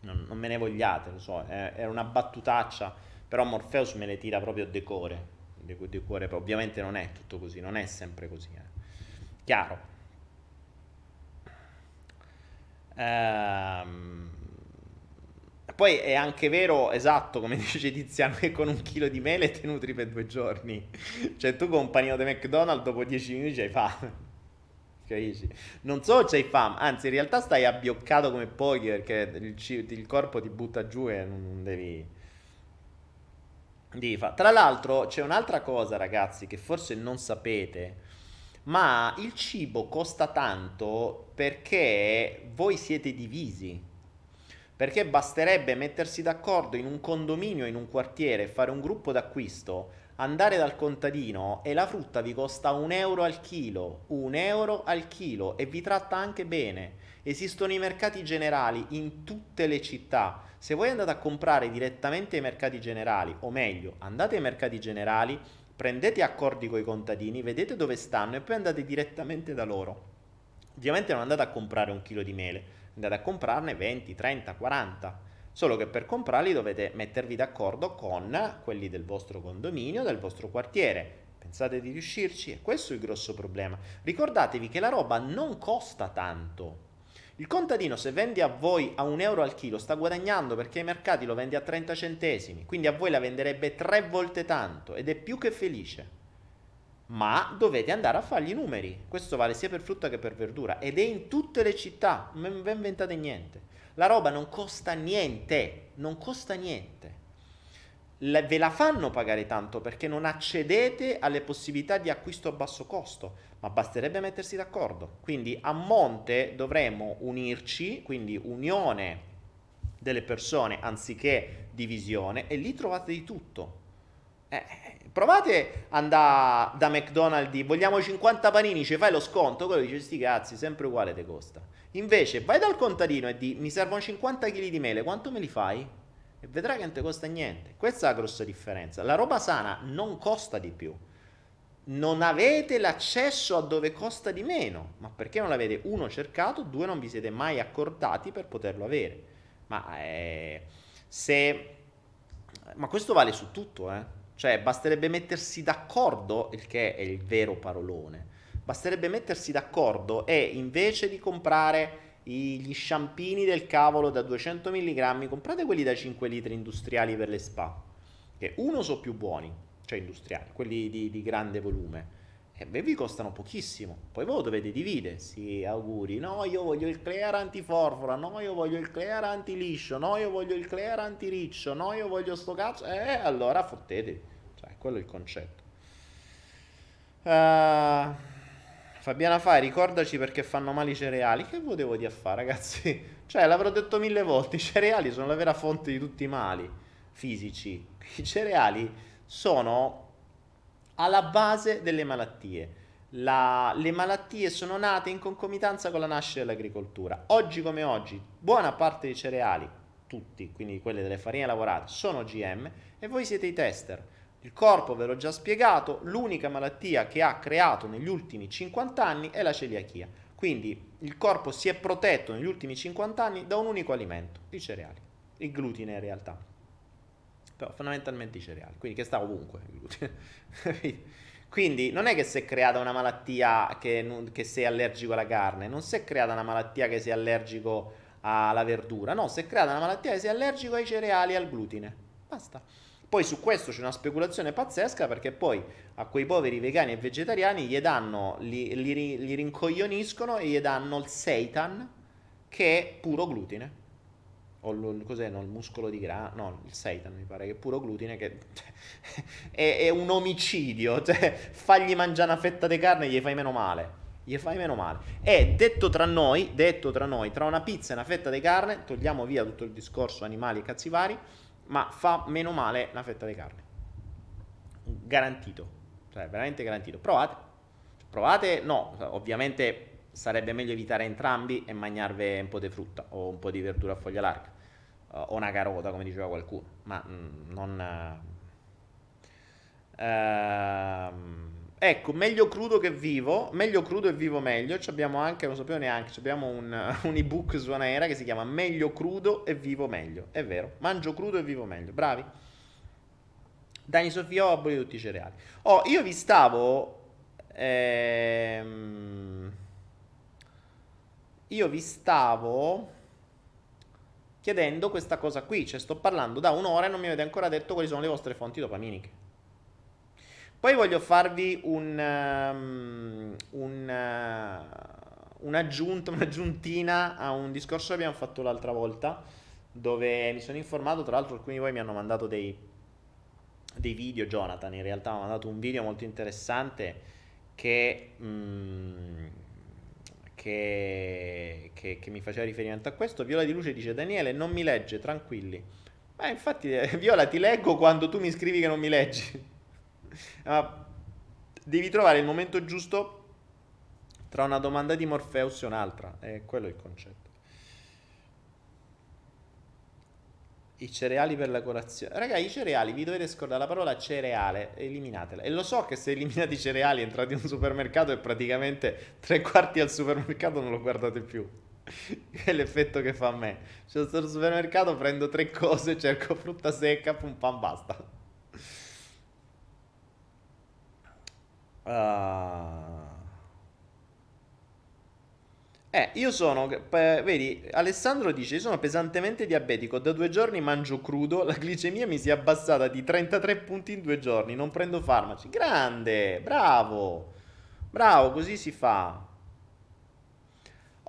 Non, non me ne vogliate, lo so, è, è, una battutaccia, però Morpheus me ne tira proprio decore. decore. Ovviamente non è tutto così, non è sempre così. Eh. Chiaro. Ehm, poi è anche vero, esatto, come dice Tiziano, che con un chilo di mele ti nutri per due giorni. Cioè tu con un panino di McDonald's dopo dieci minuti hai fame. Capisci? Non solo c'hai fame, anzi in realtà stai abbioccato come pochi perché il, il corpo ti butta giù e non devi... devi fare. Tra l'altro c'è un'altra cosa ragazzi che forse non sapete ma il cibo costa tanto perché voi siete divisi. Perché basterebbe mettersi d'accordo in un condominio, in un quartiere, fare un gruppo d'acquisto, andare dal contadino e la frutta vi costa un euro al chilo, un euro al chilo e vi tratta anche bene. Esistono i mercati generali in tutte le città. Se voi andate a comprare direttamente ai mercati generali, o meglio, andate ai mercati generali, prendete accordi con i contadini, vedete dove stanno e poi andate direttamente da loro. Ovviamente non andate a comprare un chilo di mele, andate a comprarne 20, 30, 40. Solo che per comprarli dovete mettervi d'accordo con quelli del vostro condominio, del vostro quartiere. Pensate di riuscirci? E questo è il grosso problema. Ricordatevi che la roba non costa tanto. Il contadino se vende a voi a un euro al chilo sta guadagnando perché ai mercati lo vende a 30 centesimi, quindi a voi la venderebbe tre volte tanto ed è più che felice. Ma dovete andare a fargli i numeri. Questo vale sia per frutta che per verdura ed è in tutte le città, non vi inventate niente. La roba non costa niente, non costa niente la, ve la fanno pagare tanto perché non accedete alle possibilità di acquisto a basso costo, ma basterebbe mettersi d'accordo. Quindi a monte dovremmo unirci, quindi unione delle persone anziché divisione, e lì trovate di tutto. Eh, provate ad andare da McDonald's, vogliamo 50 panini, ci fai lo sconto, quello dice sti cazzi, sempre uguale te costa. Invece vai dal contadino e di mi servono 50 kg di mele, quanto me li fai? E vedrai che non ti costa niente. Questa è la grossa differenza. La roba sana non costa di più. Non avete l'accesso a dove costa di meno, ma perché non l'avete uno cercato, due non vi siete mai accordati per poterlo avere. Ma eh, se ma questo vale su tutto, eh? Cioè, basterebbe mettersi d'accordo, il che è il vero parolone. Basterebbe mettersi d'accordo e invece di comprare gli sciampini del cavolo da 200 mg, comprate quelli da 5 litri industriali per le spa, che uno sono più buoni, cioè industriali, quelli di, di grande volume, e beh, vi costano pochissimo. Poi voi dovete dividere, sì, auguri, no, io voglio il clear antiforfora, no, io voglio il clear antiliscio, no, io voglio il clear antiriccio, no, io voglio sto cazzo, eh, allora fottetevi, cioè, quello è il concetto. Uh... Fabiana Fai, ricordaci perché fanno male i cereali. Che volevo dire a fare, ragazzi? Cioè, l'avrò detto mille volte, i cereali sono la vera fonte di tutti i mali fisici. I cereali sono alla base delle malattie. La, le malattie sono nate in concomitanza con la nascita dell'agricoltura. Oggi come oggi, buona parte dei cereali, tutti, quindi quelle delle farine lavorate, sono GM e voi siete i tester. Il corpo, ve l'ho già spiegato, l'unica malattia che ha creato negli ultimi 50 anni è la celiachia. Quindi il corpo si è protetto negli ultimi 50 anni da un unico alimento, i cereali, il glutine in realtà. Però fondamentalmente i cereali, quindi che sta ovunque. quindi non è che si è creata una malattia che, che sei allergico alla carne, non si è creata una malattia che sei allergico alla verdura, no, si è creata una malattia che sei allergico ai cereali e al glutine. Basta. Poi su questo c'è una speculazione pazzesca perché poi a quei poveri vegani e vegetariani gli danno, li, li, li rincoglioniscono e gli danno il seitan che è puro glutine. O il, cos'è? No, il muscolo di grano, no, il seitan mi pare che è puro glutine, che è, è un omicidio, cioè fagli mangiare una fetta di carne e gli fai meno male gli fai meno male. E detto tra noi, detto tra noi, tra una pizza e una fetta di carne, togliamo via tutto il discorso animali e cazzi vari, ma fa meno male una fetta di carne. Garantito, cioè veramente garantito. Provate, provate, no, ovviamente sarebbe meglio evitare entrambi e mangiarvi un po' di frutta o un po' di verdura a foglia larga. Uh, o una carota come diceva qualcuno, ma mm, non... Uh, uh, Ecco, meglio crudo che vivo, meglio crudo e vivo meglio. Ci abbiamo anche, non sapevo neanche, abbiamo un, un ebook su Anaera che si chiama Meglio crudo e vivo meglio. È vero, mangio crudo e vivo meglio. Bravi. Dani Sofia ho abolito tutti i cereali. Oh, io vi stavo... Ehm, io vi stavo chiedendo questa cosa qui, cioè sto parlando da un'ora e non mi avete ancora detto quali sono le vostre fonti dopaminiche. Poi voglio farvi un, um, un, uh, un'aggiunta, un'aggiuntina a un discorso che abbiamo fatto l'altra volta, dove mi sono informato, tra l'altro alcuni di voi mi hanno mandato dei, dei video, Jonathan in realtà mi ha mandato un video molto interessante che, mm, che, che, che, mi faceva riferimento a questo. Viola di Luce dice Daniele non mi legge, tranquilli. Ma infatti Viola ti leggo quando tu mi scrivi che non mi leggi. Uh, devi trovare il momento giusto tra una domanda di Morpheus e un'altra. E quello è il concetto. I cereali per la colazione. Raga, i cereali, vi dovete scordare la parola cereale, eliminatela. E lo so che se eliminate i cereali entrate in un supermercato e praticamente tre quarti al supermercato non lo guardate più. è l'effetto che fa a me. Cioè, sto al supermercato, prendo tre cose, cerco frutta secca, pum pam, basta. Uh... Eh, io sono, eh, vedi, Alessandro dice, io sono pesantemente diabetico, da due giorni mangio crudo, la glicemia mi si è abbassata di 33 punti in due giorni, non prendo farmaci. Grande, bravo, bravo, così si fa.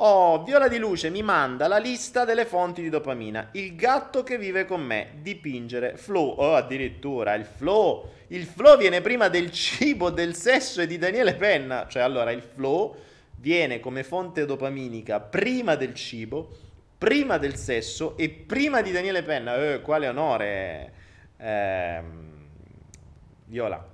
Oh, Viola di Luce mi manda la lista delle fonti di dopamina. Il gatto che vive con me, dipingere, flow, oh addirittura il flow. Il flow viene prima del cibo, del sesso e di Daniele Penna. Cioè allora il flow viene come fonte dopaminica prima del cibo, prima del sesso e prima di Daniele Penna. Eh, quale onore, eh, Viola.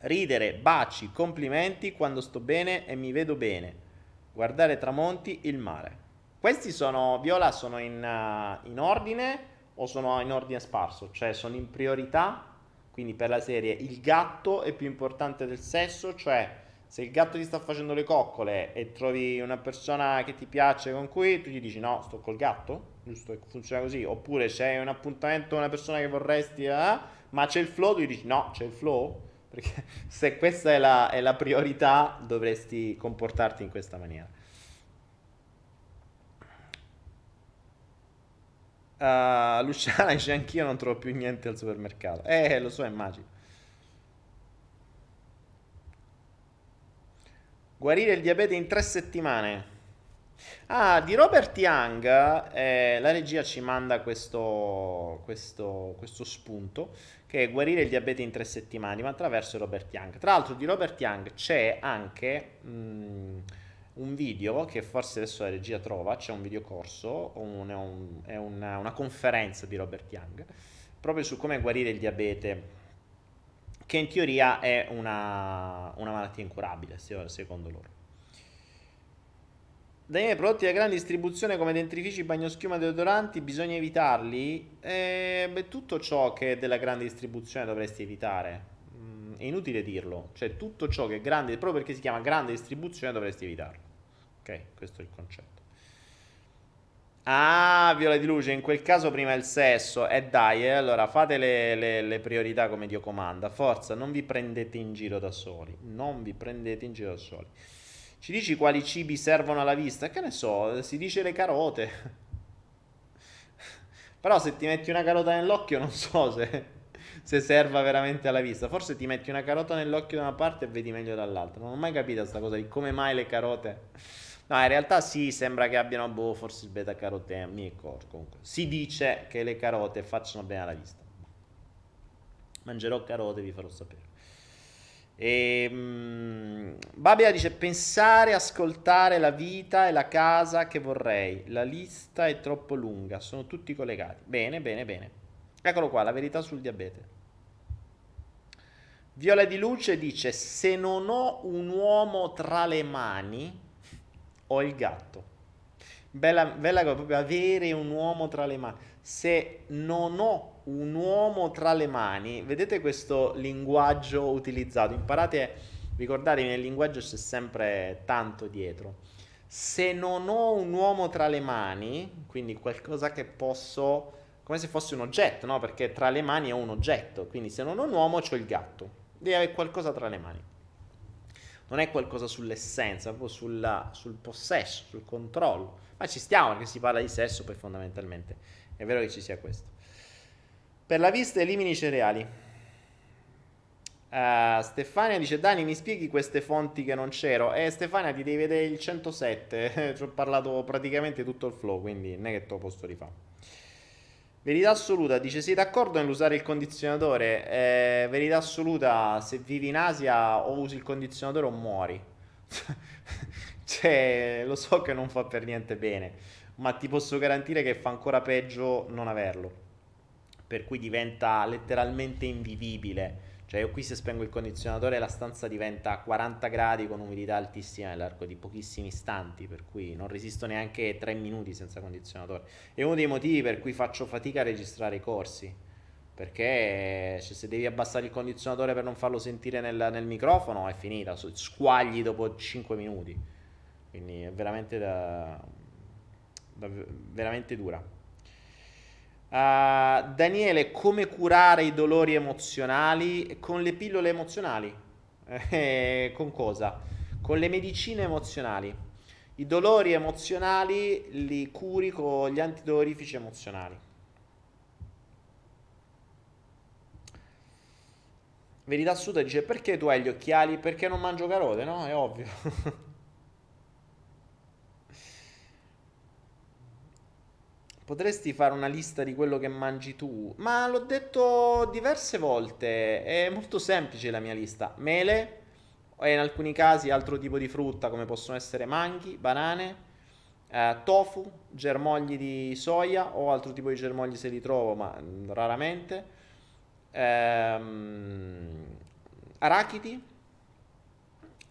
Ridere, baci, complimenti quando sto bene e mi vedo bene. Guardare tramonti, il mare. Questi sono, Viola, sono in, uh, in ordine o sono in ordine sparso? Cioè sono in priorità, quindi per la serie il gatto è più importante del sesso, cioè se il gatto ti sta facendo le coccole e trovi una persona che ti piace con cui tu gli dici no, sto col gatto, giusto? Funziona così. Oppure c'è un appuntamento con una persona che vorresti, eh, ma c'è il flow, tu gli dici no, c'è il flow. Perché se questa è la, è la priorità dovresti comportarti in questa maniera. Uh, Luciana dice anch'io non trovo più niente al supermercato. Eh, lo so, immagino. Guarire il diabete in tre settimane. Ah, di Robert Young, eh, la regia ci manda questo, questo, questo, spunto, che è guarire il diabete in tre settimane, ma attraverso Robert Young. Tra l'altro di Robert Young c'è anche mh, mm, un video, che forse adesso la regia trova, c'è un videocorso, un, è, un, è una, una conferenza di Robert Young, proprio su come guarire il diabete che in teoria è una, una malattia incurabile, secondo loro. Dai prodotti a grande distribuzione come dentrifici, bagnoschiuma, deodoranti, bisogna evitarli? Eh, beh, tutto ciò che è della grande distribuzione dovresti evitare. Mm, è inutile dirlo, cioè tutto ciò che è grande, proprio perché si chiama grande distribuzione dovresti evitarlo. Ok, questo è il concetto. Ah, viola di luce, in quel caso prima il sesso. E eh dai, eh, allora fate le, le, le, priorità come Dio comanda. Forza, non vi prendete in giro da soli. Non vi prendete in giro da soli. Ci dici quali cibi servono alla vista? Che ne so, si dice le carote. Però se ti metti una carota nell'occhio non so se, se serva veramente alla vista. Forse ti metti una carota nell'occhio da una parte e vedi meglio dall'altra. Non ho mai capito questa cosa di come mai le carote No, in realtà sì, sembra che abbiano boh, forse il beta carotene, mi ricordo comunque. Si dice che le carote facciano bene alla vista. Mangerò carote, vi farò sapere. E, um, Babia dice pensare, ascoltare la vita e la casa che vorrei. La lista è troppo lunga, sono tutti collegati. Bene, bene, bene. Eccolo qua, la verità sul diabete. Viola di Luce dice se non ho un uomo tra le mani ho il gatto. Bella, bella proprio avere un uomo tra le mani. Se non ho un uomo tra le mani, vedete questo linguaggio utilizzato, imparate, ricordatevi nel linguaggio c'è sempre tanto dietro. Se non ho un uomo tra le mani, quindi qualcosa che posso, come se fosse un oggetto, no? Perché tra le mani è un oggetto, quindi se non ho un uomo ho il gatto, devi avere qualcosa tra le mani non è qualcosa sull'essenza, proprio sulla, sul possesso, sul controllo. Ma ci stiamo perché si parla di sesso, poi fondamentalmente è vero che ci sia questo. Per la vista elimini i cereali. Uh, Stefania dice Dani mi spieghi queste fonti che non c'ero eh Stefania ti devi vedere il 107 ci ho parlato praticamente tutto il flow quindi non è che te lo posso rifare Verità assoluta, dice sei d'accordo nell'usare il condizionatore? Eh, verità assoluta, se vivi in Asia o usi il condizionatore o muori. cioè, lo so che non fa per niente bene, ma ti posso garantire che fa ancora peggio non averlo. Per cui diventa letteralmente invivibile cioè io qui se spengo il condizionatore la stanza diventa a 40 gradi con umidità altissima nell'arco di pochissimi istanti, per cui non resisto neanche 3 minuti senza condizionatore. È uno dei motivi per cui faccio fatica a registrare i corsi, perché cioè, se devi abbassare il condizionatore per non farlo sentire nel, nel microfono è finita, squagli dopo 5 minuti, quindi è veramente, da, veramente dura. Uh, Daniele, come curare i dolori emozionali? Con le pillole emozionali. Eh, con cosa? Con le medicine emozionali. I dolori emozionali li curi con gli antidolorifici emozionali. Verità assoluta dice perché tu hai gli occhiali? Perché non mangio carote, no? È ovvio. Potresti fare una lista di quello che mangi tu? Ma l'ho detto diverse volte, è molto semplice la mia lista. Mele, e in alcuni casi altro tipo di frutta come possono essere manghi, banane, eh, tofu, germogli di soia o altro tipo di germogli se li trovo, ma mm, raramente. Ehm, arachidi,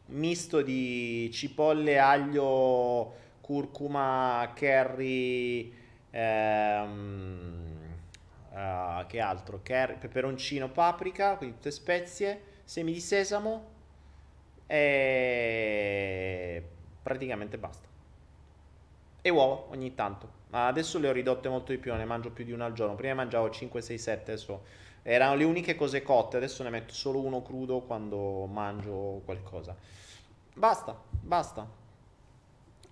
misto di cipolle, aglio, curcuma, curry Ehm, uh, che altro? Ker- peperoncino, paprika, quindi tutte spezie, semi di sesamo e praticamente basta. E uova ogni tanto. Ma adesso le ho ridotte molto di più, ne mangio più di una al giorno. Prima mangiavo 5, 6, 7, adesso erano le uniche cose cotte, adesso ne metto solo uno crudo quando mangio qualcosa. Basta, basta.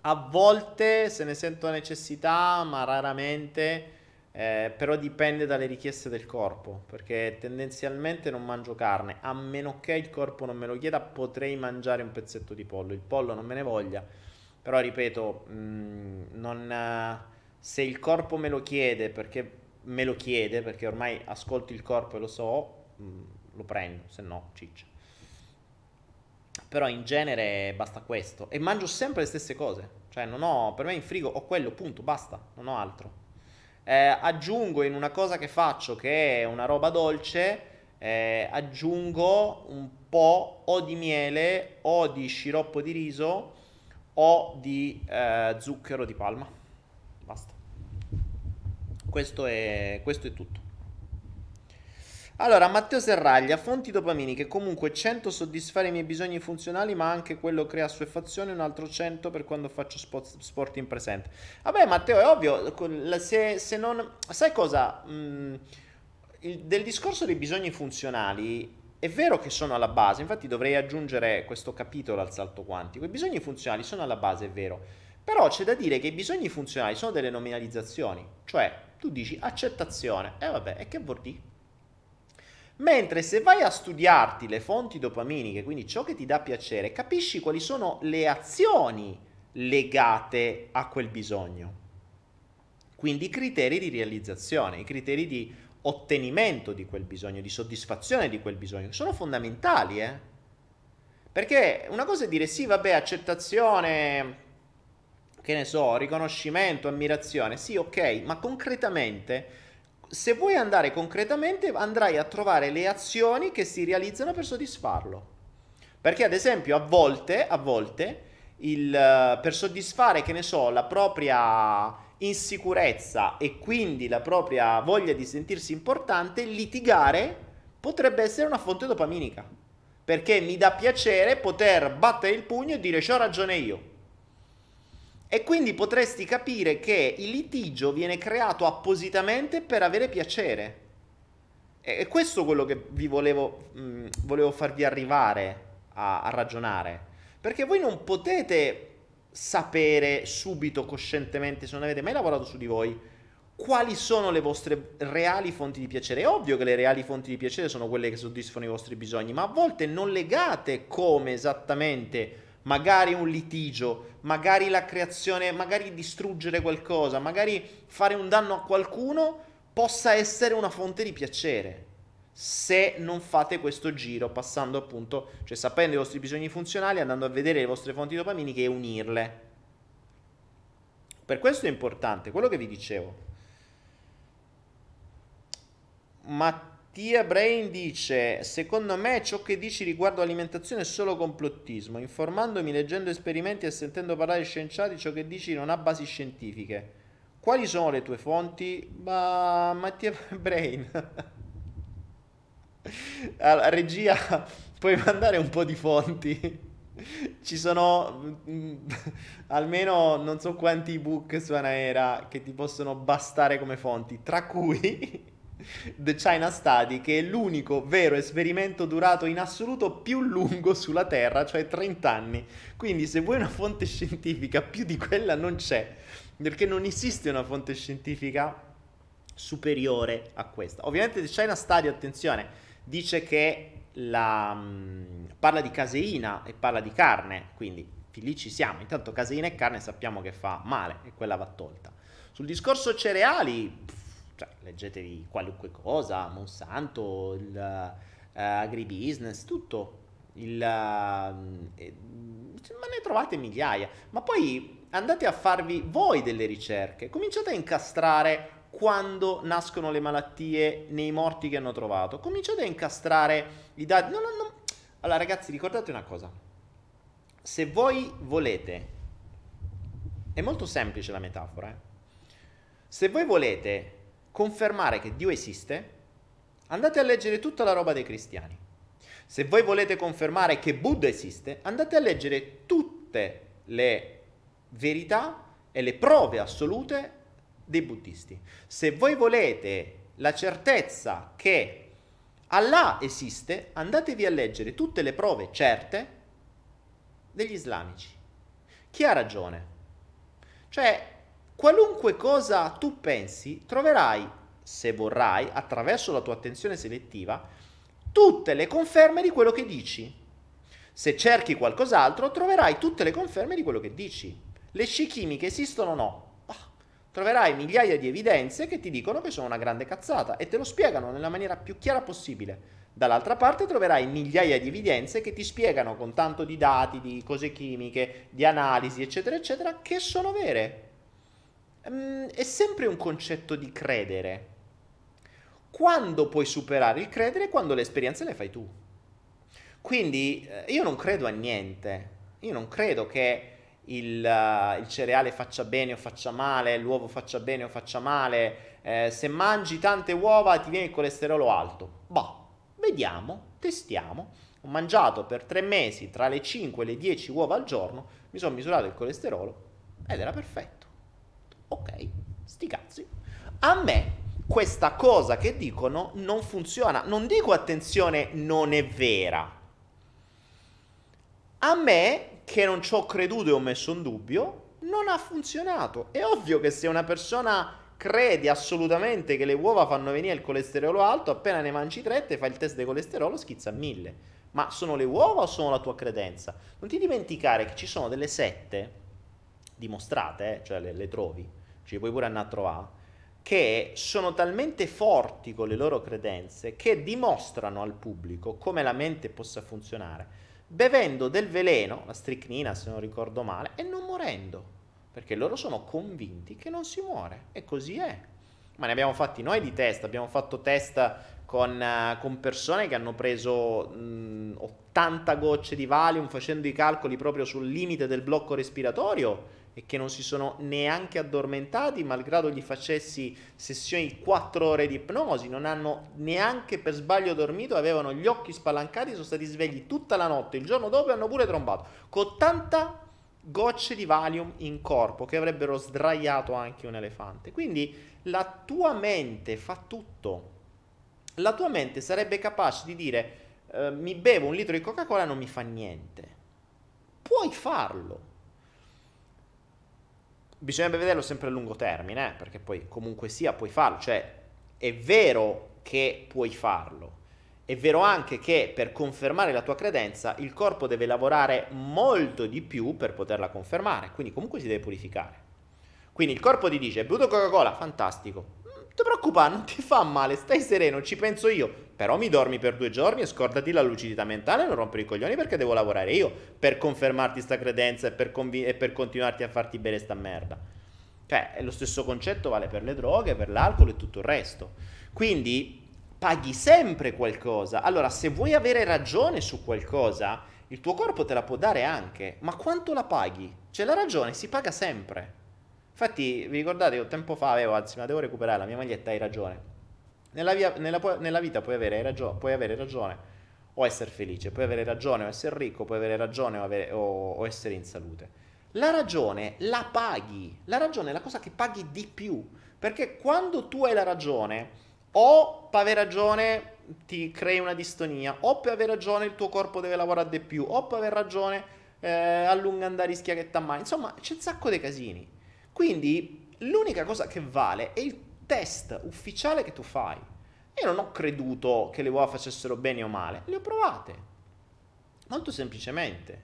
A volte se ne sento necessità, ma raramente, eh, però dipende dalle richieste del corpo, perché tendenzialmente non mangio carne, a meno che il corpo non me lo chieda, potrei mangiare un pezzetto di pollo, il pollo non me ne voglia, però ripeto, mh, mm, non, se il corpo me lo chiede, perché me lo chiede, perché ormai ascolto il corpo e lo so, mh, mm, lo prendo, se no ciccia. Però in genere basta questo. E mangio sempre le stesse cose. Cioè, non ho, per me in frigo ho quello, punto, basta, non ho altro. Eh, aggiungo in una cosa che faccio che è una roba dolce, eh, aggiungo un po' o di miele o di sciroppo di riso o di eh, zucchero di palma. Basta. Questo è, questo è tutto. Allora, Matteo Serraglia, fonti dopaminiche, comunque 100 soddisfare i miei bisogni funzionali, ma anche quello crea assuefazione, un altro 100 per quando faccio sport, sport in presente. Vabbè, Matteo, è ovvio, se, se non... Sai cosa? Mm, il, del discorso dei bisogni funzionali, è vero che sono alla base, infatti dovrei aggiungere questo capitolo al salto quantico. I bisogni funzionali sono alla base, è vero. Però c'è da dire che i bisogni funzionali sono delle nominalizzazioni, cioè tu dici accettazione, e eh vabbè, e che vuol dire? Mentre se vai a studiarti le fonti dopaminiche, quindi ciò che ti dà piacere, capisci quali sono le azioni legate a quel bisogno. Quindi i criteri di realizzazione, i criteri di ottenimento di quel bisogno, di soddisfazione di quel bisogno, sono fondamentali, eh? Perché una cosa è dire sì, vabbè, accettazione, che ne so, riconoscimento, ammirazione, sì, ok, ma concretamente se vuoi andare concretamente, andrai a trovare le azioni che si realizzano per soddisfarlo. Perché, ad esempio, a volte, a volte il, per soddisfare, che ne so, la propria insicurezza e quindi la propria voglia di sentirsi importante, litigare potrebbe essere una fonte dopaminica. Perché mi dà piacere poter battere il pugno e dire c'ho ragione io. E quindi potresti capire che il litigio viene creato appositamente per avere piacere. E questo è quello che vi volevo, mh, mm, volevo farvi arrivare a, a ragionare. Perché voi non potete sapere subito, coscientemente, se non avete mai lavorato su di voi, quali sono le vostre reali fonti di piacere. È ovvio che le reali fonti di piacere sono quelle che soddisfano i vostri bisogni, ma a volte non legate come esattamente magari un litigio, magari la creazione, magari distruggere qualcosa, magari fare un danno a qualcuno, possa essere una fonte di piacere. Se non fate questo giro, passando appunto, cioè sapendo i vostri bisogni funzionali, andando a vedere le vostre fonti dopaminiche e unirle. Per questo è importante, quello che vi dicevo. Ma Tia Brain dice: Secondo me ciò che dici riguardo l'alimentazione è solo complottismo. Informandomi, leggendo esperimenti e sentendo parlare scienziati, ciò che dici non ha basi scientifiche. Quali sono le tue fonti? Ma Mattia Brain. allora, regia, puoi mandare un po' di fonti? Ci sono mm, almeno non so quanti ebook su Anaera che ti possono bastare come fonti, tra cui The China Study, che è l'unico vero esperimento durato in assoluto più lungo sulla Terra, cioè 30 anni. Quindi se vuoi una fonte scientifica, più di quella non c'è, perché non esiste una fonte scientifica superiore a questa. Ovviamente The China Study, attenzione, dice che la, mh, parla di caseina e parla di carne, quindi lì ci siamo. Intanto caseina e carne sappiamo che fa male e quella va tolta. Sul discorso cereali, cioè, leggetevi qualunque cosa, Monsanto, il uh, agribusiness, tutto. Il, uh, eh, ma ne trovate migliaia. Ma poi andate a farvi voi delle ricerche, cominciate a incastrare quando nascono le malattie nei morti che hanno trovato. Cominciate a incastrare i dati. No, no, no. Allora, ragazzi, ricordate una cosa. Se voi volete, è molto semplice la metafora, eh? se voi volete confermare che Dio esiste, andate a leggere tutta la roba dei cristiani. Se voi volete confermare che Buddha esiste, andate a leggere tutte le verità e le prove assolute dei buddisti. Se voi volete la certezza che Allah esiste, andatevi a leggere tutte le prove certe degli islamici. Chi ha ragione? Cioè, Qualunque cosa tu pensi, troverai, se vorrai, attraverso la tua attenzione selettiva, tutte le conferme di quello che dici. Se cerchi qualcos'altro, troverai tutte le conferme di quello che dici. Le sci chimiche esistono o no? troverai migliaia di evidenze che ti dicono che sono una grande cazzata e te lo spiegano nella maniera più chiara possibile. Dall'altra parte troverai migliaia di evidenze che ti spiegano con tanto di dati, di cose chimiche, di analisi, eccetera, eccetera, che sono vere um, è sempre un concetto di credere. Quando puoi superare il credere? Quando le esperienze le fai tu. Quindi eh, io non credo a niente, io non credo che il, uh, il, cereale faccia bene o faccia male, l'uovo faccia bene o faccia male, eh, se mangi tante uova ti viene il colesterolo alto. Boh, vediamo, testiamo. Ho mangiato per tre mesi tra le 5 e le 10 uova al giorno, mi sono misurato il colesterolo ed era perfetto. Ok, sti cazzi. A me questa cosa che dicono non funziona. Non dico attenzione, non è vera. A me, che non ci ho creduto e ho messo in dubbio, non ha funzionato. È ovvio che se una persona crede assolutamente che le uova fanno venire il colesterolo alto, appena ne mangi tre, te fai il test di colesterolo, schizza a mille. Ma sono le uova o sono la tua credenza? Non ti dimenticare che ci sono delle sette dimostrate, eh, cioè le, le trovi, ci puoi pure andare a trovare, che sono talmente forti con le loro credenze che dimostrano al pubblico come la mente possa funzionare, bevendo del veleno, la stricnina se non ricordo male, e non morendo, perché loro sono convinti che non si muore, e così è. Ma ne abbiamo fatti noi di test, abbiamo fatto test con, uh, con persone che hanno preso mh, 80 gocce di Valium facendo i calcoli proprio sul limite del blocco respiratorio e che non si sono neanche addormentati, malgrado gli facessi sessioni di 4 ore di ipnosi, non hanno neanche per sbaglio dormito, avevano gli occhi spalancati, sono stati svegli tutta la notte, il giorno dopo hanno pure trombato, con tanta gocce di Valium in corpo che avrebbero sdraiato anche un elefante. Quindi la tua mente fa tutto. La tua mente sarebbe capace di dire eh, mi bevo un litro di Coca-Cola e non mi fa niente. Puoi farlo bisognerebbe vederlo sempre a lungo termine, eh, perché poi comunque sia puoi farlo, cioè è vero che puoi farlo, è vero anche che per confermare la tua credenza il corpo deve lavorare molto di più per poterla confermare, quindi comunque si deve purificare. Quindi il corpo ti dice, hai bevuto Coca-Cola? Fantastico, ti preoccupare, non ti fa male, stai sereno, ci penso io. Però mi dormi per due giorni e scordati la lucidità mentale e non rompere i coglioni perché devo lavorare io per confermarti sta credenza e per, convi- e per continuarti a farti bere sta merda. Cioè, lo stesso concetto vale per le droghe, per l'alcol e tutto il resto. Quindi paghi sempre qualcosa. Allora, se vuoi avere ragione su qualcosa, il tuo corpo te la può dare anche, ma quanto la paghi? Cioè, la ragione si paga sempre. Infatti, vi ricordate, io tempo fa avevo, anzi, ma devo recuperare la mia maglietta, hai ragione. Nella, via, nella, nella vita puoi avere, ragione, puoi avere, ragione o essere felice, puoi avere ragione o essere ricco, puoi avere ragione o, avere, o, o essere in salute. La ragione la paghi, la ragione è la cosa che paghi di più, perché quando tu hai la ragione, o per aver ragione ti crei una distonia, o per aver ragione il tuo corpo deve lavorare di più, o per aver ragione eh, a lungo andare rischia che t'ammali. Insomma, c'è un sacco di casini. Quindi l'unica cosa che vale è il test ufficiale che tu fai. Io non ho creduto che le uova facessero bene o male, le ho provate. Molto semplicemente.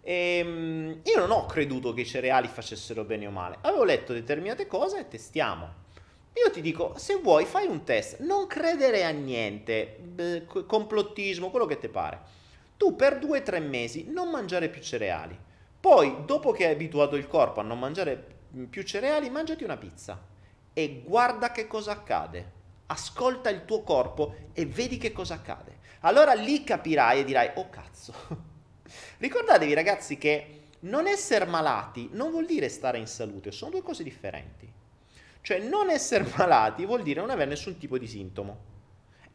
E, ehm, io non ho creduto che i cereali facessero bene o male. Avevo letto determinate cose e testiamo. Io ti dico, se vuoi fai un test, non credere a niente, complottismo, quello che ti pare. Tu per due o tre mesi non mangiare più cereali. Poi, dopo che hai abituato il corpo a non mangiare più cereali, mangiati una pizza. E guarda che cosa accade. Ascolta il tuo corpo e vedi che cosa accade. Allora lì capirai e dirai, oh cazzo. Ricordatevi ragazzi che non essere malati non vuol dire stare in salute, sono due cose differenti. Cioè non essere malati vuol dire non avere nessun tipo di sintomo.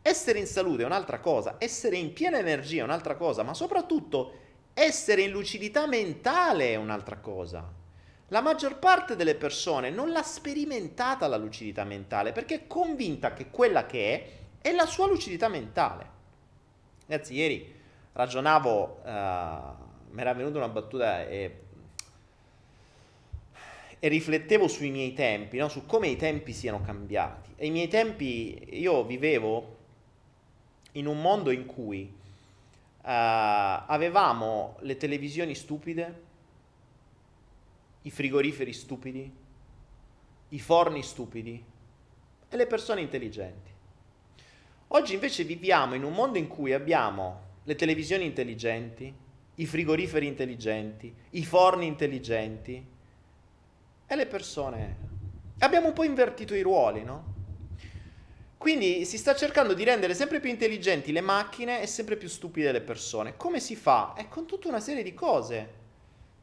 Essere in salute è un'altra cosa, essere in piena energia è un'altra cosa, ma soprattutto essere in lucidità mentale è un'altra cosa. La maggior parte delle persone non l'ha sperimentata la lucidità mentale perché è convinta che quella che è è la sua lucidità mentale. Ragazzi, ieri ragionavo, uh, mi era venuta una battuta e e riflettevo sui miei tempi, no? su come i tempi siano cambiati. E i miei tempi, io vivevo in un mondo in cui uh, avevamo le televisioni stupide, i frigoriferi stupidi, i forni stupidi e le persone intelligenti. Oggi invece viviamo in un mondo in cui abbiamo le televisioni intelligenti, i frigoriferi intelligenti, i forni intelligenti, e le persone. Abbiamo un po' invertito i ruoli, no? Quindi si sta cercando di rendere sempre più intelligenti le macchine e sempre più stupide le persone. Come si fa? È con tutta una serie di cose,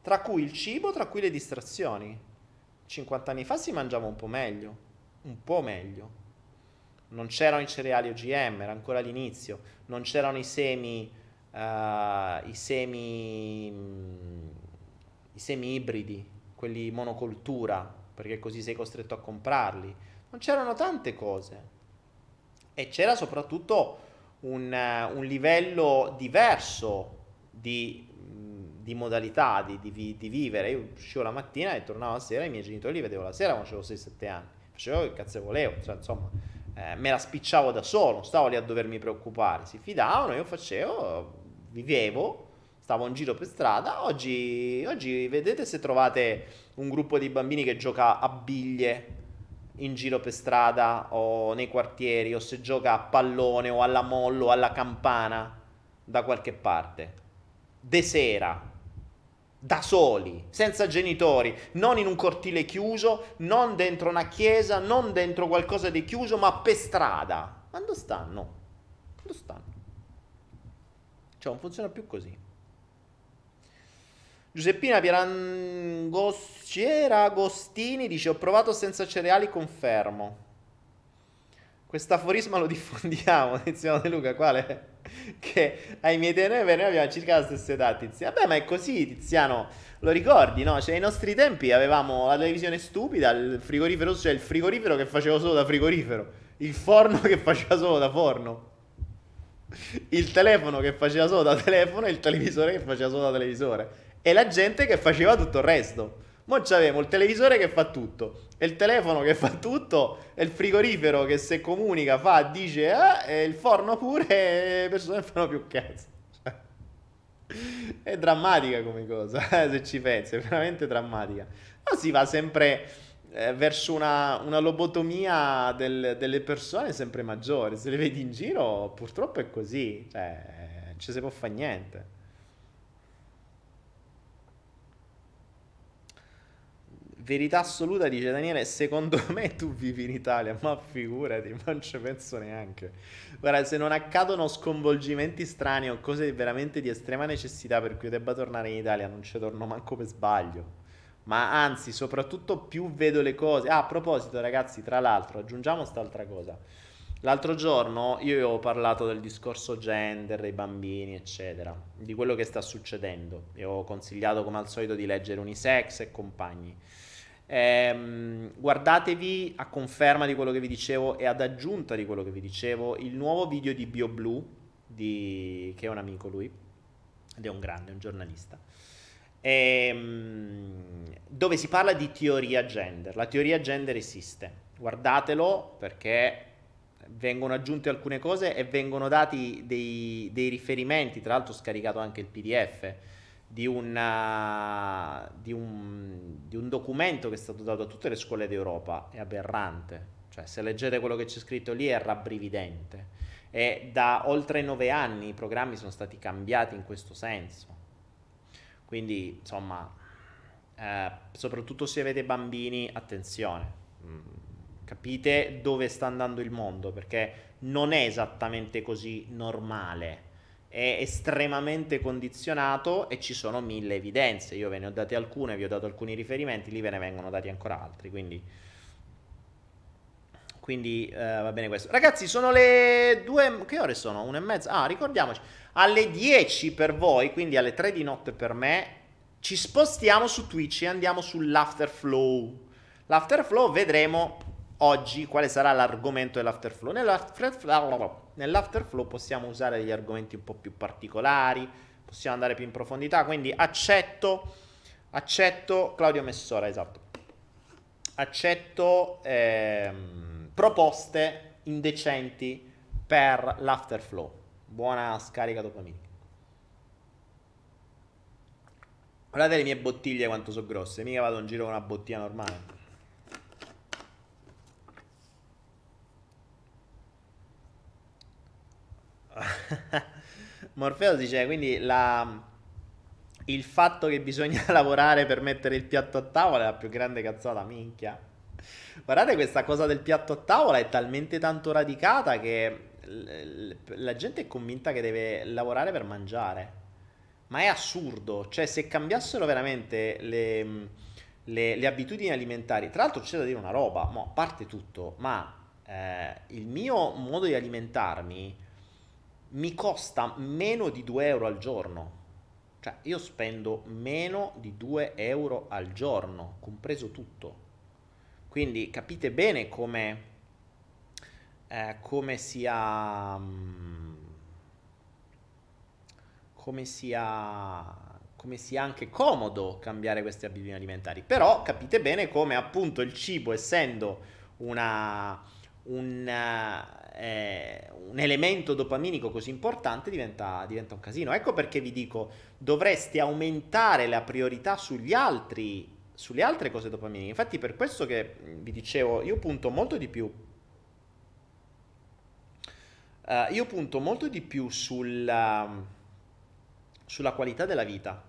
tra cui il cibo, tra cui le distrazioni. 50 anni fa si mangiava un po' meglio, un po' meglio. Non c'erano i cereali OGM, era ancora l'inizio. Non c'erano i semi, uh, i semi, i semi ibridi, quelli monocoltura, perché così sei costretto a comprarli. Non c'erano tante cose. E c'era soprattutto un, un livello diverso di, di modalità di, di, di, vivere. Io uscivo la mattina e tornavo la sera, i miei genitori li vedevo la sera quando avevo 6-7 anni. Facevo che cazzo volevo, cioè, insomma, eh, me la spicciavo da solo, non stavo lì a dovermi preoccupare. Si fidavano, io facevo, vivevo stavo in giro per strada. Oggi, oggi vedete se trovate un gruppo di bambini che gioca a biglie in giro per strada o nei quartieri o se gioca a pallone o alla mollo o alla campana da qualche parte. De sera, da soli, senza genitori, non in un cortile chiuso, non dentro una chiesa, non dentro qualcosa di chiuso, ma per strada. Ma dove stanno? Dove stanno? Cioè, non funziona più così. Giuseppina Pierangosciera Agostini dice ho provato senza cereali, confermo. Quest'aforisma lo diffondiamo, Tiziano De Luca, quale? Che ai miei tempi noi abbiamo circa la stessa età, Tiziano. Vabbè, ma è così, Tiziano, lo ricordi, no? Cioè, ai nostri tempi avevamo la televisione stupida, il frigorifero, cioè il frigorifero che faceva solo da frigorifero, il forno che faceva solo da forno, il telefono che faceva solo da telefono e il televisore che faceva solo da televisore e la gente che faceva tutto il resto. Mo' c'avevamo il televisore che fa tutto, e il telefono che fa tutto, e il frigorifero che se comunica fa, dice, eh, e il forno pure, e le persone fanno più cazzo. È drammatica come cosa, se ci pensi, è veramente drammatica. Ma si va sempre eh, verso una, una lobotomia del, delle persone sempre maggiore. Se le vedi in giro, purtroppo è così, cioè, non ci si può fare niente. Verità assoluta, dice Daniele, secondo me tu vivi in Italia, ma figurati, non ci penso neanche. Guarda, se non accadono sconvolgimenti strani o cose veramente di estrema necessità per cui debba tornare in Italia, non ci torno manco per sbaglio. Ma anzi, soprattutto più vedo le cose. Ah, a proposito, ragazzi, tra l'altro, aggiungiamo quest'altra cosa. L'altro giorno io ho parlato del discorso gender, dei bambini, eccetera, di quello che sta succedendo. E ho consigliato come al solito di leggere Unisex e compagni. Ehm, guardatevi a conferma di quello che vi dicevo e ad aggiunta di quello che vi dicevo il nuovo video di BioBlue, di, che è un amico lui, ed è un grande, un giornalista, ehm, dove si parla di teoria gender. La teoria gender esiste, guardatelo perché vengono aggiunte alcune cose e vengono dati dei, dei riferimenti, tra l'altro ho scaricato anche il PDF di, una, di, un, di, un, documento che è stato dato a tutte le scuole d'Europa, è aberrante, cioè se leggete quello che c'è scritto lì è rabbrividente. E da oltre nove anni i programmi sono stati cambiati in questo senso, quindi insomma, eh, soprattutto se avete bambini, attenzione. Mm, capite dove sta andando il mondo perché non è esattamente così normale è estremamente condizionato e ci sono mille evidenze. Io ve ne ho date alcune, vi ho dato alcuni riferimenti, lì ve ne vengono dati ancora altri. Quindi, quindi eh, va bene questo. Ragazzi, sono le due. Che ore sono? Una e mezza. Ah, ricordiamoci. Alle 10 per voi, quindi alle 3 di notte per me, ci spostiamo su Twitch e andiamo sull'afterflow. L'afterflow vedremo oggi quale sarà l'argomento dell'afterflow. Nell'afterflow nell'afterflow possiamo usare degli argomenti un po' più particolari, possiamo andare più in profondità, quindi accetto, accetto, Claudio Messora, esatto, accetto ehm, proposte indecenti per l'afterflow. Buona scarica dopamina. Guardate le mie bottiglie quanto sono grosse, mica vado in giro con una bottiglia normale. Morfeo dice quindi la, il fatto che bisogna lavorare per mettere il piatto a tavola è la più grande cazzata, minchia. Guardate questa cosa del piatto a tavola è talmente tanto radicata che la gente è convinta che deve lavorare per mangiare. Ma è assurdo, cioè se cambiassero veramente le, le, le abitudini alimentari, tra l'altro c'è da dire una roba, mo, a parte tutto, ma eh, il mio modo di alimentarmi mi costa meno di 2 euro al giorno. Cioè, io spendo meno di 2 euro al giorno, compreso tutto. Quindi capite bene come, eh, come sia... Mm, come sia come sia anche comodo cambiare queste abitudini alimentari. Però capite bene come appunto il cibo, essendo una, un, eh, un elemento dopaminico così importante diventa, diventa, un casino. Ecco perché vi dico, dovreste aumentare la priorità sugli altri, sulle altre cose dopaminiche. Infatti per questo che vi dicevo, io punto molto di più. Uh, io punto molto di più sulla, sulla qualità della vita,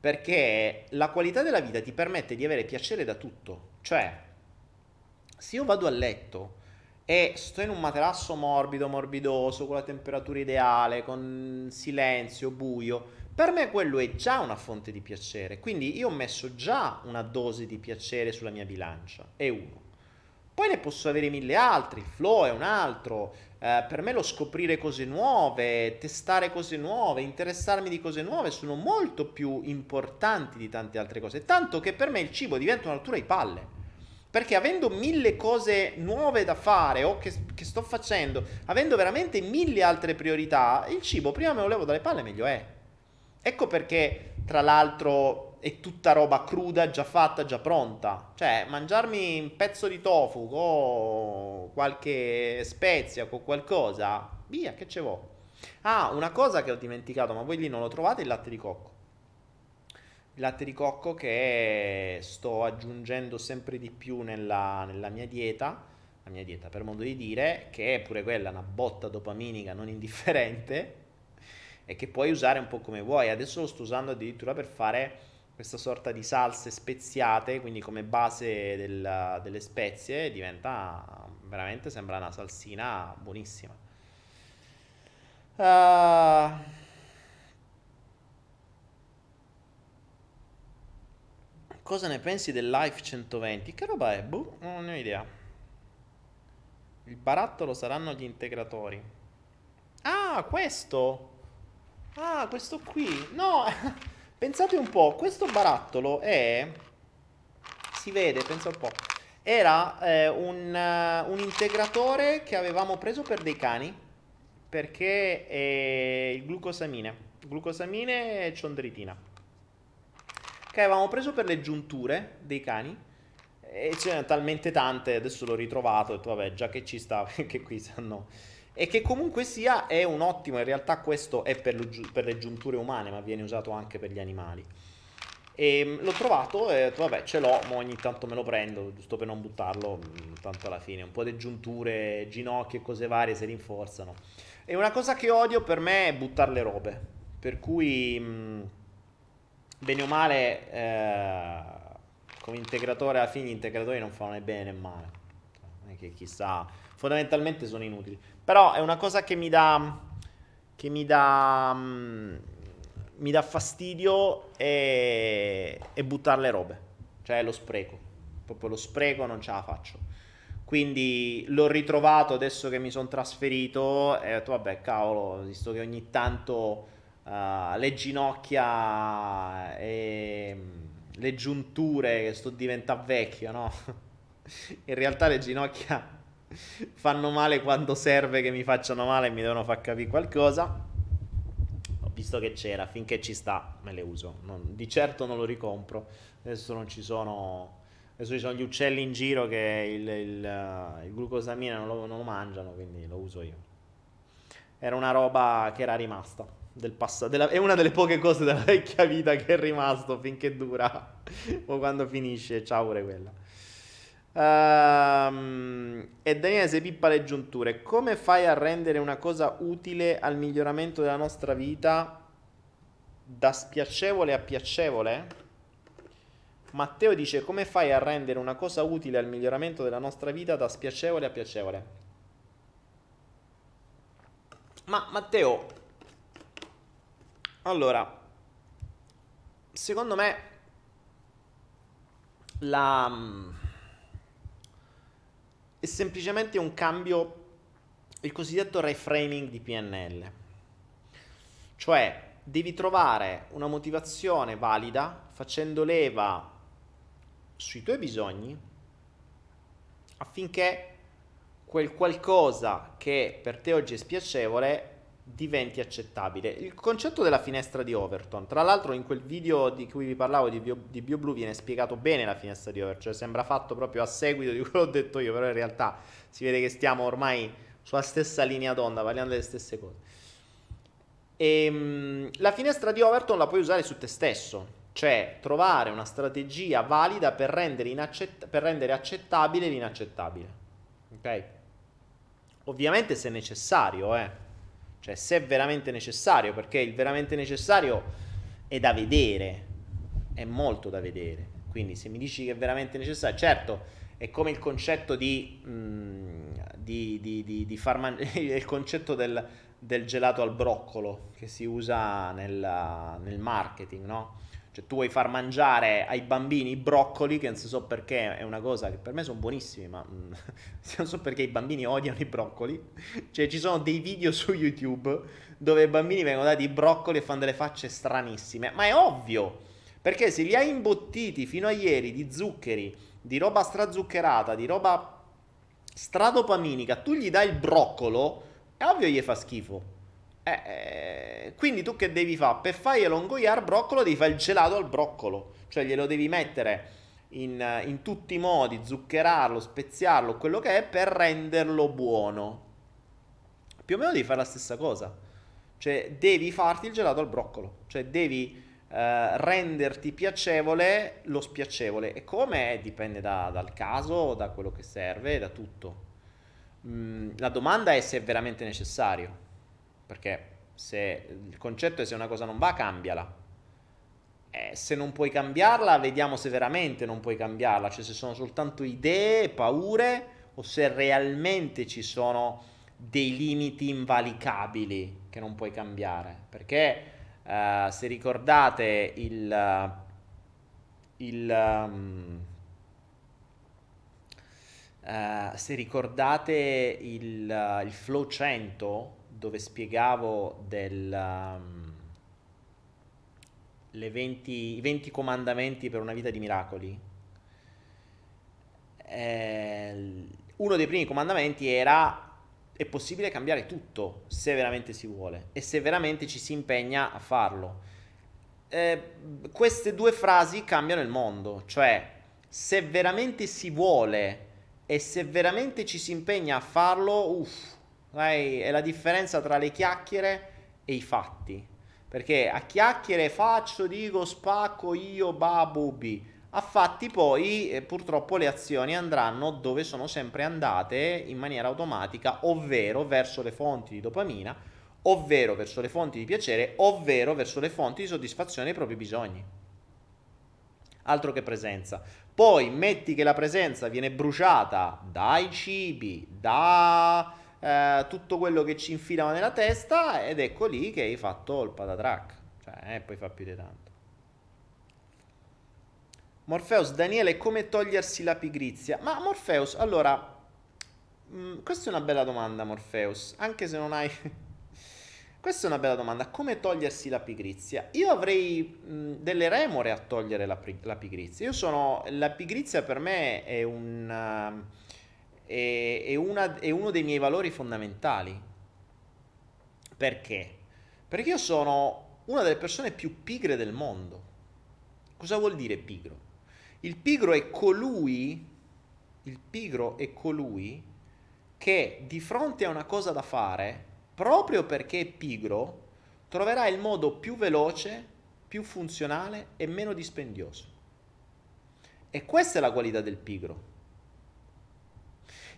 perché la qualità della vita ti permette di avere piacere da tutto. Cioè, se io vado a letto e sto in un materasso morbido, morbidoso, con la temperatura ideale, con silenzio, buio, per me quello è già una fonte di piacere. Quindi io ho messo già una dose di piacere sulla mia bilancia, è uno. Poi ne posso avere mille altri, il flow è un altro. Eh, per me lo scoprire cose nuove, testare cose nuove, interessarmi di cose nuove sono molto più importanti di tante altre cose. Tanto che per me il cibo diventa un'altura di palle. Perché avendo mille cose nuove da fare o che, che, sto facendo, avendo veramente mille altre priorità, il cibo prima me lo levo dalle palle meglio è. Ecco perché, tra l'altro, è tutta roba cruda, già fatta, già pronta. Cioè, mangiarmi un pezzo di tofu con qualche spezia, con qualcosa, via, che ce vuoi. Ah, una cosa che ho dimenticato, ma voi lì non lo trovate, il latte di cocco il latte di cocco che sto aggiungendo sempre di più nella, nella, mia dieta, la mia dieta per modo di dire, che è pure quella una botta dopaminica non indifferente e che puoi usare un po' come vuoi. Adesso lo sto usando addirittura per fare questa sorta di salse speziate, quindi come base del, delle spezie, diventa veramente sembra una salsina buonissima. Uh, Cosa ne pensi del Life 120? Che roba è? Boh, non ne ho idea. Il barattolo saranno gli integratori. Ah, questo! Ah, questo qui. No, pensate un po', questo barattolo è si vede, pensa un po'. Era eh, un, uh, un, integratore che avevamo preso per dei cani perché è il glucosamine, glucosamine e ciondritina. Che avevamo preso per le giunture dei cani e ce ne talmente tante, adesso l'ho ritrovato, ho detto vabbè già che ci sta, che qui sanno e che comunque sia è un ottimo, in realtà questo è per, per le giunture umane, ma viene usato anche per gli animali. E mm, l'ho trovato e ho detto, vabbè, ce l'ho, ma ogni tanto me lo prendo, giusto per non buttarlo, mm, tanto alla fine. Un po' di giunture, ginocchia e cose varie si rinforzano. E una cosa che odio per me è buttare le robe. Per cui, mh, mm, bene o male, eh, come integratore, alla fine gli integratori non fanno né bene né male. Non è che chissà, fondamentalmente sono inutili. Però è una cosa che mi dà... che mi dà... Mh, mi dà fastidio e, e buttare le robe, cioè lo spreco, proprio lo spreco non ce la faccio. Quindi l'ho ritrovato adesso che mi sono trasferito e ho detto vabbè cavolo, visto che ogni tanto uh, le ginocchia e le giunture, che sto diventando vecchio, no? In realtà le ginocchia fanno male quando serve che mi facciano male e mi devono far capire qualcosa visto che c'era, finché ci sta, me le uso. Non, di certo non lo ricompro. Adesso non ci sono. Adesso ci sono gli uccelli in giro che il, il, il glucosamina non lo, non lo, mangiano, quindi lo uso io. Era una roba che era rimasta del passato. È una delle poche cose della vecchia vita che è rimasto finché dura. o quando finisce, ciao pure quella. Um, e Daniele se pippa le giunture. Come fai a rendere una cosa utile al miglioramento della nostra vita da spiacevole a piacevole? Matteo dice come fai a rendere una cosa utile al miglioramento della nostra vita da spiacevole a piacevole? Ma Matteo, allora, secondo me la è semplicemente un cambio, il cosiddetto reframing di PNL. Cioè, devi trovare una motivazione valida facendo leva sui tuoi bisogni affinché quel qualcosa che per te oggi è spiacevole diventi accettabile. Il concetto della finestra di Overton, tra l'altro in quel video di cui vi parlavo di, Bio, di BioBlue viene spiegato bene la finestra di Overton, cioè sembra fatto proprio a seguito di quello che ho detto io, però in realtà si vede che stiamo ormai sulla stessa linea d'onda, parliamo delle stesse cose. E, ehm, la finestra di Overton la puoi usare su te stesso, cioè trovare una strategia valida per rendere, inaccett- per rendere accettabile l'inaccettabile. Ok? Ovviamente se necessario, eh cioè, se è veramente necessario, perché il veramente necessario è da vedere, è molto da vedere. Quindi se mi dici che è veramente necessario, certo, è come il concetto di, mh, mm, di, di, di, far mangiare, il concetto del, del, gelato al broccolo che si usa nel, nel marketing, no? Cioè tu vuoi far mangiare ai bambini i broccoli, che non so perché è una cosa che per me sono buonissimi, ma mm, non so perché i bambini odiano i broccoli. Cioè ci sono dei video su YouTube dove i bambini vengono dati i broccoli e fanno delle facce stranissime. Ma è ovvio, perché se li hai imbottiti fino a ieri di zuccheri, di roba strazuccherata, di roba stradopaminica, tu gli dai il broccolo, è ovvio gli fa schifo. Eh, eh, quindi tu che devi fare? Per farglielo ingoiare broccolo devi fare il gelato al broccolo, cioè glielo devi mettere in, in, tutti i modi, zuccherarlo, speziarlo, quello che è, per renderlo buono. Più o meno devi fare la stessa cosa, cioè devi farti il gelato al broccolo, cioè devi eh, renderti piacevole lo spiacevole. E come? Dipende da, dal caso, da quello che serve, da tutto. Mm, la domanda è se è veramente necessario perché se il concetto è se una cosa non va, cambiala. Eh, se non puoi cambiarla, vediamo se veramente non puoi cambiarla, cioè se sono soltanto idee, paure o se realmente ci sono dei limiti invalicabili che non puoi cambiare. Perché uh, se ricordate il, il um, uh, se ricordate il, il flow 100 dove spiegavo del, um, 20, i 20 comandamenti per una vita di miracoli, eh, uno dei primi comandamenti era è possibile cambiare tutto se veramente si vuole e se veramente ci si impegna a farlo. Eh, queste due frasi cambiano il mondo, cioè se veramente si vuole e se veramente ci si impegna a farlo, uff, è la differenza tra le chiacchiere e i fatti. Perché a chiacchiere faccio, dico, spacco, io, babubi. A fatti poi eh, purtroppo le azioni andranno dove sono sempre andate in maniera automatica, ovvero verso le fonti di dopamina, ovvero verso le fonti di piacere, ovvero verso le fonti di soddisfazione dei propri bisogni. Altro che presenza. Poi metti che la presenza viene bruciata dai cibi, da eh, tutto quello che ci infilava nella testa ed ecco lì che hai fatto il patatrack. Cioè, eh, poi fa più di tanto. Morpheus, Daniele, come togliersi la pigrizia? Ma Morpheus, allora, mh, mm, questa è una bella domanda, Morpheus, anche se non hai... questa è una bella domanda, come togliersi la pigrizia? Io avrei mh, mm, delle remore a togliere la, la, pigrizia. Io sono... La pigrizia per me è un... Uh, è, è, una, è uno dei miei valori fondamentali. Perché? Perché io sono una delle persone più pigre del mondo. Cosa vuol dire pigro? Il pigro è colui, il pigro è colui che di fronte a una cosa da fare, proprio perché è pigro, troverà il modo più veloce, più funzionale e meno dispendioso. E questa è la qualità del pigro.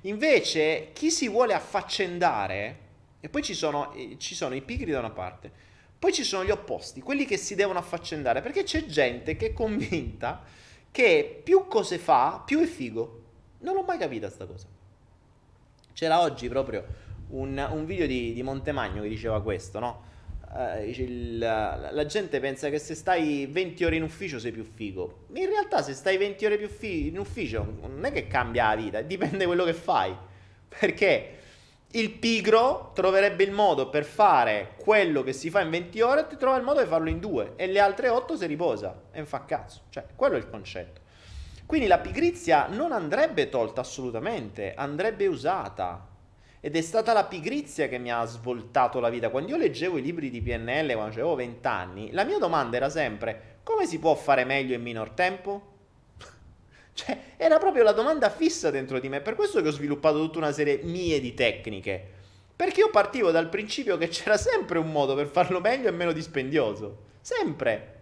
Invece, chi si vuole affaccendare, e poi ci sono, eh, ci sono i pigri da una parte, poi ci sono gli opposti, quelli che si devono affaccendare, perché c'è gente che è convinta che più cose fa, più è figo. Non l'ho mai capita sta cosa. C'era oggi proprio un, un video di, di Montemagno che diceva questo, no? Uh, il, la gente pensa che se stai 20 ore in ufficio sei più figo. In realtà, se stai 20 ore più fi- in ufficio, non è che cambia la vita, dipende da quello che fai. Perché il pigro troverebbe il modo per fare quello che si fa in 20 ore e trova il modo di farlo in due, e le altre 8 si riposa e fa cazzo. Cioè, quello è il concetto. Quindi la pigrizia non andrebbe tolta assolutamente, andrebbe usata ed è stata la pigrizia che mi ha svoltato la vita. Quando io leggevo i libri di PNL quando avevo 20 anni, la mia domanda era sempre come si può fare meglio in minor tempo? cioè, era proprio la domanda fissa dentro di me. Per questo che ho sviluppato tutta una serie mie di tecniche. Perché io partivo dal principio che c'era sempre un modo per farlo meglio e meno dispendioso. Sempre.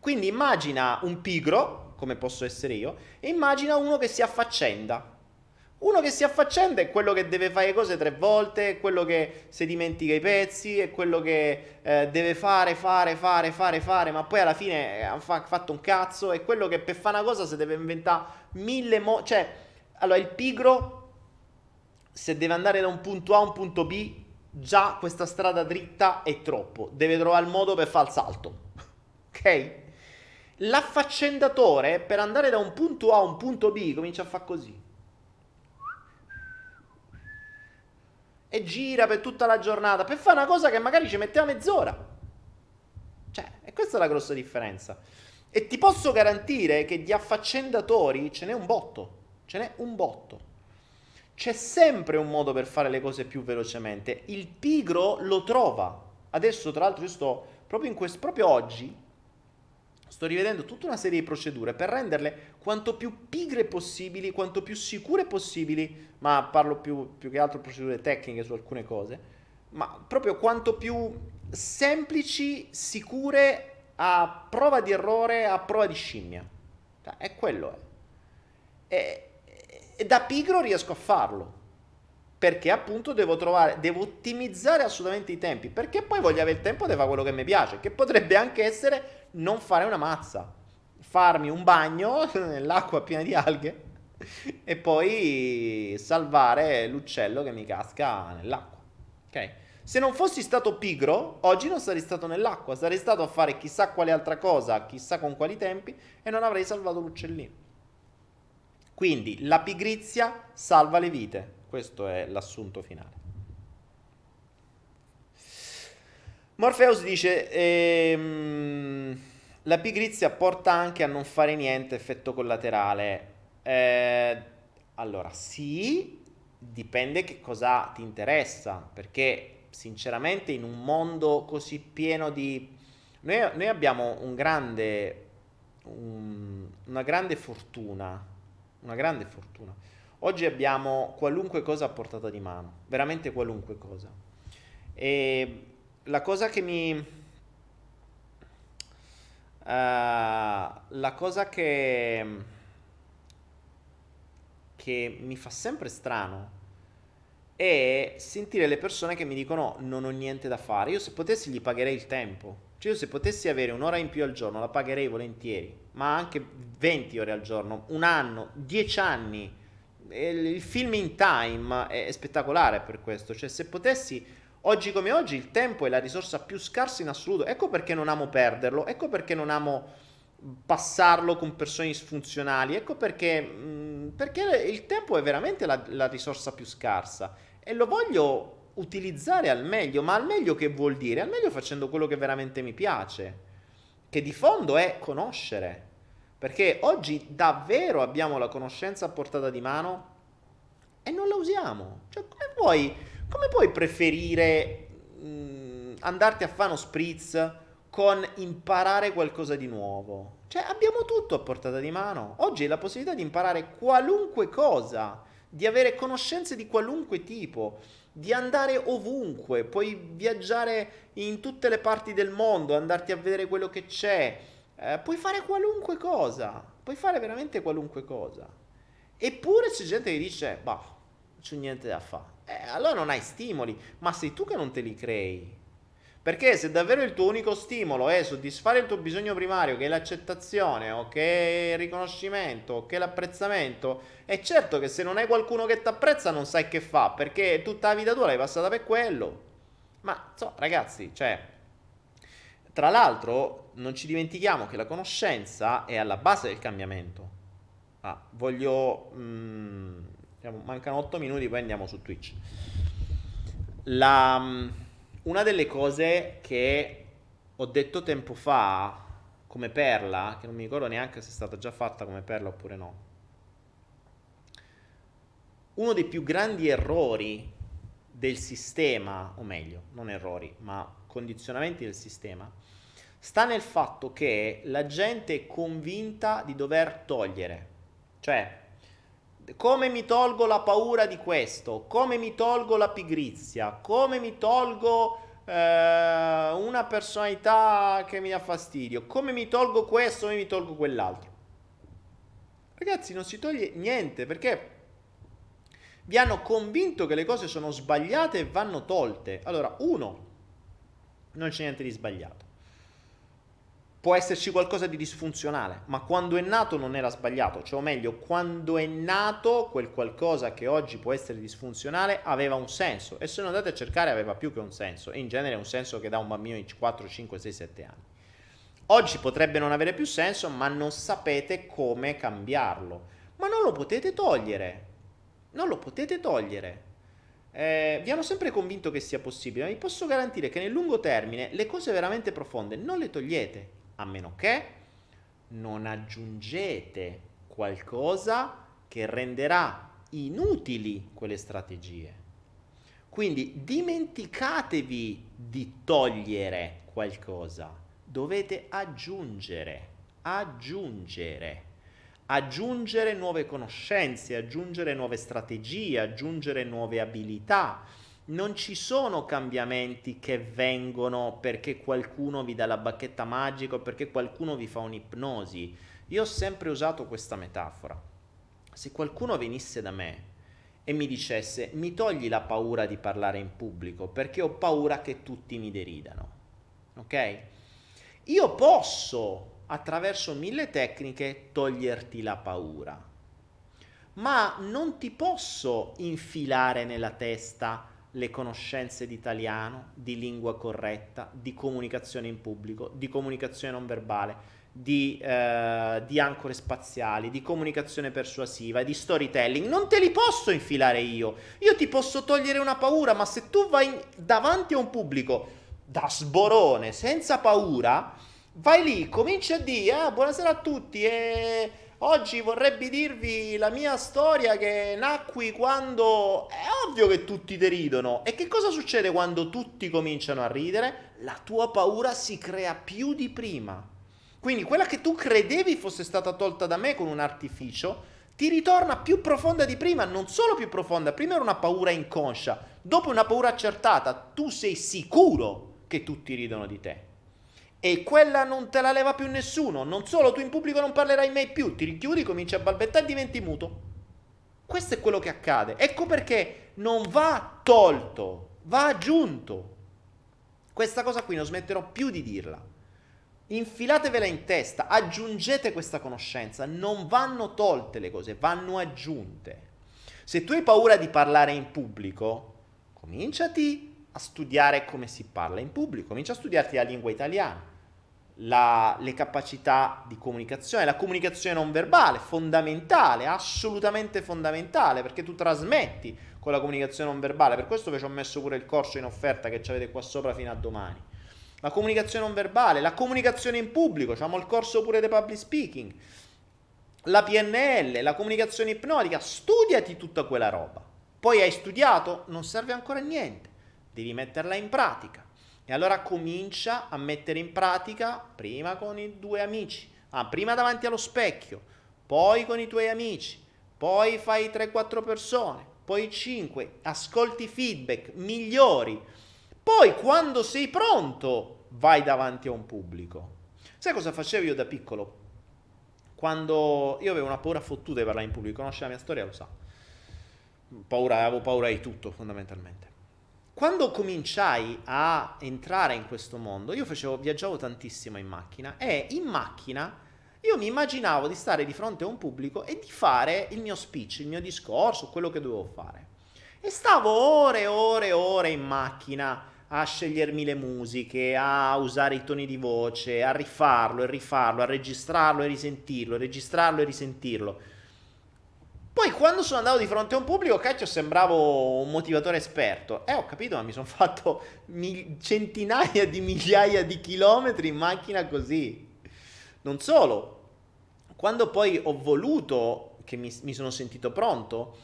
Quindi immagina un pigro, come posso essere io, e immagina uno che si affaccenda. Uno che si affaccenda è quello che deve fare cose tre volte, è quello che si dimentica i pezzi, è quello che eh, deve fare, fare, fare, fare, fare, ma poi alla fine ha fa- fatto un cazzo, è quello che per fare una cosa si deve inventare mille modi. Cioè, allora il pigro, se deve andare da un punto A a un punto B, già questa strada dritta è troppo, deve trovare il modo per fare il salto. ok? L'affaccendatore per andare da un punto A a un punto B comincia a fare così. E gira per tutta la giornata per fare una cosa che magari ci metteva mezz'ora. Cioè, e questa è la grossa differenza. E ti posso garantire che di affaccendatori ce n'è un botto. Ce n'è un botto. C'è sempre un modo per fare le cose più velocemente. Il pigro lo trova. Adesso, tra l'altro, io sto proprio, in questo, proprio oggi sto rivedendo tutta una serie di procedure per renderle quanto più pigre possibili, quanto più sicure possibili, ma parlo più, più che altro procedure tecniche su alcune cose, ma proprio quanto più semplici, sicure, a prova di errore, a prova di scimmia. Cioè, è quello. È. E, e da pigro riesco a farlo perché appunto devo trovare, devo ottimizzare assolutamente i tempi, perché poi voglio avere il tempo di fare quello che mi piace, che potrebbe anche essere non fare una mazza, farmi un bagno nell'acqua piena di alghe e poi salvare l'uccello che mi casca nell'acqua. Ok? Se non fossi stato pigro, oggi non sarei stato nell'acqua, sarei stato a fare chissà quale altra cosa, chissà con quali tempi e non avrei salvato l'uccellino. Quindi la pigrizia salva le vite, questo è l'assunto finale. Morpheus dice, ehm, la pigrizia porta anche a non fare niente, effetto collaterale. Eh, allora, sì, dipende che cosa ti interessa, perché sinceramente in un mondo così pieno di... Noi, noi abbiamo un grande, un, una grande fortuna, una grande fortuna. Oggi abbiamo qualunque cosa a portata di mano, veramente qualunque cosa. E la cosa che mi... Uh, la cosa che, che mi fa sempre strano è sentire le persone che mi dicono non ho niente da fare. Io se potessi gli pagherei il tempo. Cioè io se potessi avere un'ora in più al giorno la pagherei volentieri, ma anche 20 ore al giorno, un anno, 10 anni. Il film in time è spettacolare per questo. Cioè se potessi Oggi come oggi il tempo è la risorsa più scarsa in assoluto. Ecco perché non amo perderlo, ecco perché non amo passarlo con persone disfunzionali, ecco perché, mh, mm, perché il tempo è veramente la, la risorsa più scarsa e lo voglio utilizzare al meglio, ma al meglio che vuol dire? Al meglio facendo quello che veramente mi piace, che di fondo è conoscere. Perché oggi davvero abbiamo la conoscenza a portata di mano e non la usiamo. Cioè, come puoi come puoi preferire mh, mm, andarti a fare uno spritz con imparare qualcosa di nuovo? Cioè, abbiamo tutto a portata di mano. Oggi hai la possibilità di imparare qualunque cosa, di avere conoscenze di qualunque tipo, di andare ovunque, puoi viaggiare in tutte le parti del mondo, andarti a vedere quello che c'è, eh, puoi fare qualunque cosa, puoi fare veramente qualunque cosa. Eppure c'è gente che dice, bah, non c'è niente da fare eh, allora non hai stimoli, ma sei tu che non te li crei. Perché se davvero il tuo unico stimolo è soddisfare il tuo bisogno primario, che è l'accettazione, o che è il riconoscimento, o che è l'apprezzamento, è certo che se non hai qualcuno che ti apprezza non sai che fa, perché tutta la vita tua l'hai passata per quello. Ma, so, ragazzi, cioè, tra l'altro non ci dimentichiamo che la conoscenza è alla base del cambiamento. Ah, voglio... Mm, mancano 8 minuti, poi andiamo su Twitch. La, mm, una delle cose che ho detto tempo fa come perla, che non mi ricordo neanche se è stata già fatta come perla oppure no, uno dei più grandi errori del sistema, o meglio, non errori, ma condizionamenti del sistema, sta nel fatto che la gente è convinta di dover togliere. Cioè, come mi tolgo la paura di questo? Come mi tolgo la pigrizia? Come mi tolgo eh, una personalità che mi dà fastidio? Come mi tolgo questo? Come mi tolgo quell'altro? Ragazzi, non si toglie niente perché vi hanno convinto che le cose sono sbagliate e vanno tolte. Allora, uno, non c'è niente di sbagliato può esserci qualcosa di disfunzionale, ma quando è nato non era sbagliato, cioè o meglio, quando è nato quel qualcosa che oggi può essere disfunzionale aveva un senso e se non andate a cercare aveva più che un senso e in genere è un senso che dà un bambino di 4, 5, 6, 7 anni. Oggi potrebbe non avere più senso, ma non sapete come cambiarlo, ma non lo potete togliere, non lo potete togliere. Eh, vi hanno sempre convinto che sia possibile, ma vi posso garantire che nel lungo termine le cose veramente profonde non le togliete, a meno che non aggiungete qualcosa che renderà inutili quelle strategie. Quindi dimenticatevi di togliere qualcosa, dovete aggiungere, aggiungere, aggiungere nuove conoscenze, aggiungere nuove strategie, aggiungere nuove abilità non ci sono cambiamenti che vengono perché qualcuno vi dà la bacchetta magica o perché qualcuno vi fa un'ipnosi. Io ho sempre usato questa metafora. Se qualcuno venisse da me e mi dicesse mi togli la paura di parlare in pubblico perché ho paura che tutti mi deridano, ok? Io posso attraverso mille tecniche toglierti la paura, ma non ti posso infilare nella testa le conoscenze di italiano, di lingua corretta, di comunicazione in pubblico, di comunicazione non verbale, di, eh, di, ancore spaziali, di comunicazione persuasiva, di storytelling. Non te li posso infilare io. Io ti posso togliere una paura, ma se tu vai davanti a un pubblico da sborone, senza paura, vai lì, cominci a dire, ah, buonasera a tutti, e Oggi vorrebbe dirvi la mia storia che nacqui quando è ovvio che tutti deridono. E che cosa succede quando tutti cominciano a ridere? La tua paura si crea più di prima. Quindi quella che tu credevi fosse stata tolta da me con un artificio, ti ritorna più profonda di prima, non solo più profonda, prima era una paura inconscia, dopo una paura accertata, tu sei sicuro che tutti ridono di te e quella non te la leva più nessuno. Non solo tu in pubblico non parlerai mai più, ti richiudi, cominci a balbettare e diventi muto. Questo è quello che accade. Ecco perché non va tolto, va aggiunto. Questa cosa qui non smetterò più di dirla. Infilatevela in testa, aggiungete questa conoscenza. Non vanno tolte le cose, vanno aggiunte. Se tu hai paura di parlare in pubblico, cominciati a studiare come si parla in pubblico, comincia a studiarti la lingua italiana la, le capacità di comunicazione, la comunicazione non verbale, fondamentale, assolutamente fondamentale, perché tu trasmetti con la comunicazione non verbale, per questo vi ho messo pure il corso in offerta che avete qua sopra fino a domani. La comunicazione non verbale, la comunicazione in pubblico, abbiamo il corso pure di public speaking, la PNL, la comunicazione ipnotica, studiati tutta quella roba. Poi hai studiato, non serve ancora a niente, devi metterla in pratica. E allora comincia a mettere in pratica prima con i due amici, ah, prima davanti allo specchio, poi con i tuoi amici, poi fai 3-4 persone, poi 5, ascolti feedback migliori, poi quando sei pronto vai davanti a un pubblico. Sai cosa facevo io da piccolo? Quando io avevo una paura fottuta di parlare in pubblico, conosce la mia storia, lo sa. Paura, avevo paura di tutto fondamentalmente. Quando cominciai a entrare in questo mondo, io facevo, viaggiavo tantissimo in macchina e in macchina io mi immaginavo di stare di fronte a un pubblico e di fare il mio speech, il mio discorso, quello che dovevo fare. E stavo ore e ore e ore in macchina a scegliermi le musiche, a usare i toni di voce, a rifarlo e rifarlo, a registrarlo e risentirlo, registrarlo e risentirlo poi quando sono andato di fronte a un pubblico, cacchio, sembravo un motivatore esperto. Eh, ho capito, ma mi sono fatto mi- centinaia di migliaia di chilometri in macchina così. Non solo, quando poi ho voluto, che mi, mi sono sentito pronto,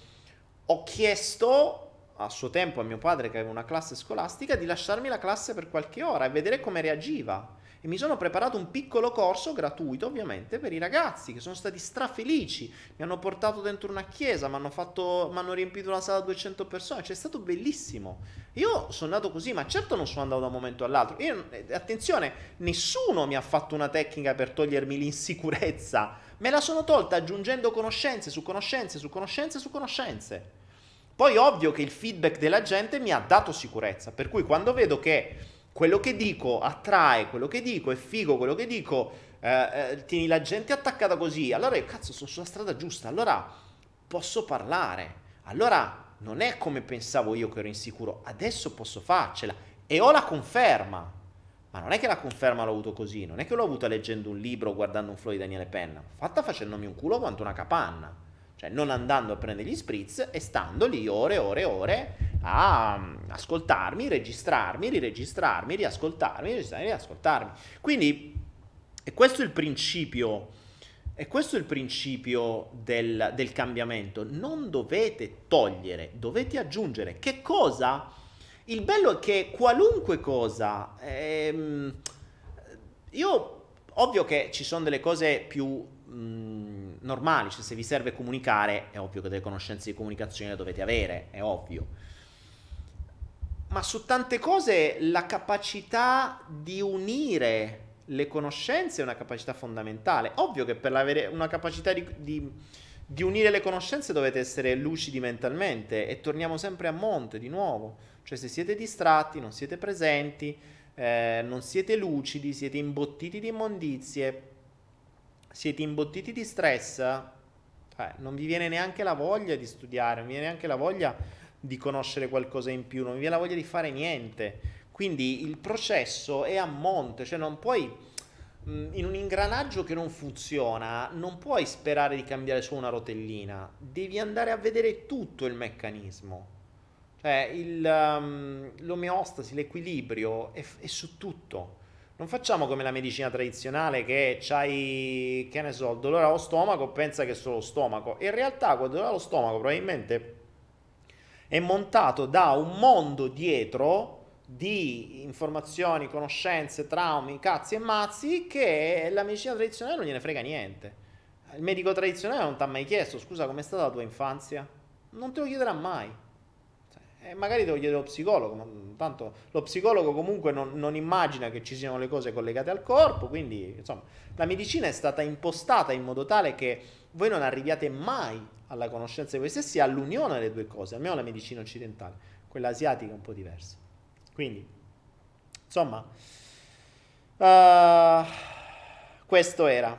ho chiesto a suo tempo a mio padre che aveva una classe scolastica di lasciarmi la classe per qualche ora e vedere come reagiva e mi sono preparato un piccolo corso gratuito ovviamente per i ragazzi che sono stati strafelici, mi hanno portato dentro una chiesa, mi hanno, fatto, mi hanno riempito una sala a 200 persone, cioè è stato bellissimo. Io sono andato così, ma certo non sono andato da un momento all'altro. Io, eh, attenzione, nessuno mi ha fatto una tecnica per togliermi l'insicurezza, me la sono tolta aggiungendo conoscenze su conoscenze su conoscenze su conoscenze. Poi ovvio che il feedback della gente mi ha dato sicurezza, per cui quando vedo che quello che dico attrae quello che dico, è figo quello che dico, eh, eh, tieni la gente attaccata così, allora io cazzo sono sulla strada giusta, allora posso parlare, allora non è come pensavo io che ero insicuro, adesso posso farcela. E ho la conferma. Ma non è che la conferma l'ho avuto così, non è che l'ho avuta leggendo un libro o guardando un flow di Daniele Penna, fatta facendomi un culo quanto una capanna. Cioè non andando a prendere gli spritz e stando lì ore e ore e ore a mm, ascoltarmi, registrarmi, riregistrarmi, riascoltarmi, registrarmi, riascoltarmi. Quindi è questo il principio, è questo il principio del, del cambiamento. Non dovete togliere, dovete aggiungere. Che cosa? Il bello è che qualunque cosa... Ehm, io, ovvio che ci sono delle cose più... Mh, normali, cioè se vi serve comunicare è ovvio che delle conoscenze di comunicazione le dovete avere, è ovvio. Ma su tante cose la capacità di unire le conoscenze è una capacità fondamentale. Ovvio che per avere una capacità di, di, di unire le conoscenze dovete essere lucidi mentalmente e torniamo sempre a monte di nuovo. Cioè se siete distratti, non siete presenti, eh, non siete lucidi, siete imbottiti di immondizie, siete imbottiti di stress, eh, non vi viene neanche la voglia di studiare, non vi viene neanche la voglia di conoscere qualcosa in più, non vi viene la voglia di fare niente. Quindi il processo è a monte, cioè non puoi mm, in un ingranaggio che non funziona, non puoi sperare di cambiare solo una rotellina, devi andare a vedere tutto il meccanismo. Cioè il, um, l'omeostasi, l'equilibrio è, è su tutto Non facciamo come la medicina tradizionale che c'hai, che ne so, il dolore allo stomaco, pensa che è solo stomaco. In realtà quel dolore allo stomaco probabilmente è montato da un mondo dietro di informazioni, conoscenze, traumi, cazzi e mazzi che la medicina tradizionale non gliene frega niente. Il medico tradizionale non ti ha mai chiesto, scusa, com'è stata la tua infanzia? Non te lo chiederà mai. E magari te lo chiede lo psicologo, ma tanto lo psicologo comunque non, non, immagina che ci siano le cose collegate al corpo, quindi insomma la medicina è stata impostata in modo tale che voi non arriviate mai alla conoscenza di voi stessi, all'unione delle due cose, almeno la medicina occidentale, quella asiatica è un po' diversa. Quindi, insomma, uh, questo era.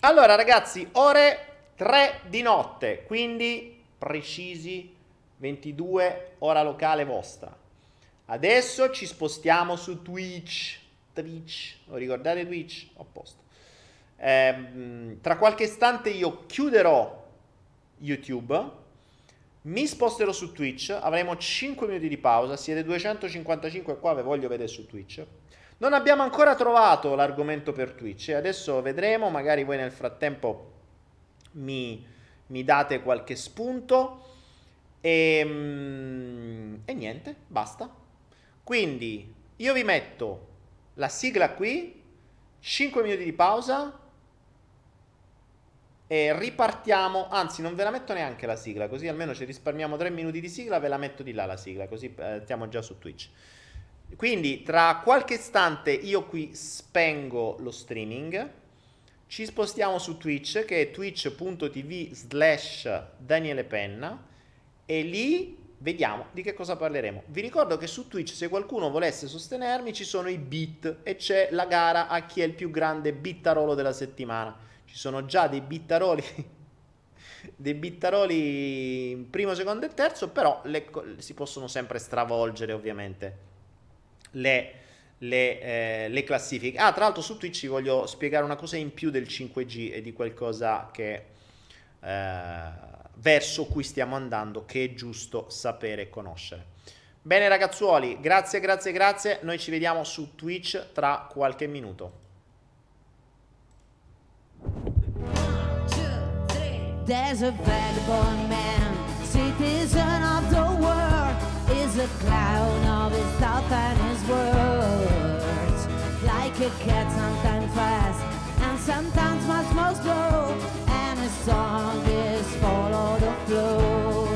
Allora ragazzi, ore 3 di notte, quindi precisi 22 ora locale vostra. Adesso ci spostiamo su Twitch. Twitch, lo ricordate Twitch? A posto. Eh, tra qualche istante io chiuderò YouTube. Mi sposterò su Twitch, avremo 5 minuti di pausa, siete 255 qua, ve voglio vedere su Twitch. Non abbiamo ancora trovato l'argomento per Twitch, adesso vedremo, magari voi nel frattempo mi, mi date qualche spunto. E, ehm, e niente, basta. Quindi io vi metto la sigla qui, 5 minuti di pausa e ripartiamo. Anzi, non ve la metto neanche la sigla, così almeno ci risparmiamo 3 minuti di sigla, ve la metto di là la sigla, così eh, stiamo già su Twitch. Quindi tra qualche istante io qui spengo lo streaming. Ci spostiamo su Twitch che è twitch.tv slash Daniele Penna e lì vediamo di che cosa parleremo. Vi ricordo che su Twitch se qualcuno volesse sostenermi ci sono i bit e c'è la gara a chi è il più grande bittarolo della settimana. Ci sono già dei bittaroli dei bittaroli primo, secondo e terzo, però le, si possono sempre stravolgere ovviamente le, le, eh, le, classifiche. Ah, tra l'altro su Twitch vi voglio spiegare una cosa in più del 5G e di qualcosa che eh, verso cui stiamo andando che è giusto sapere e conoscere. Bene ragazzuoli, grazie, grazie, grazie. Noi ci vediamo su Twitch tra qualche minuto. There's a vagabond man, citizen of the world, is a clown of his thoughts and his words. Like a cat, sometimes fast, and sometimes much more slow, song is follow the flow.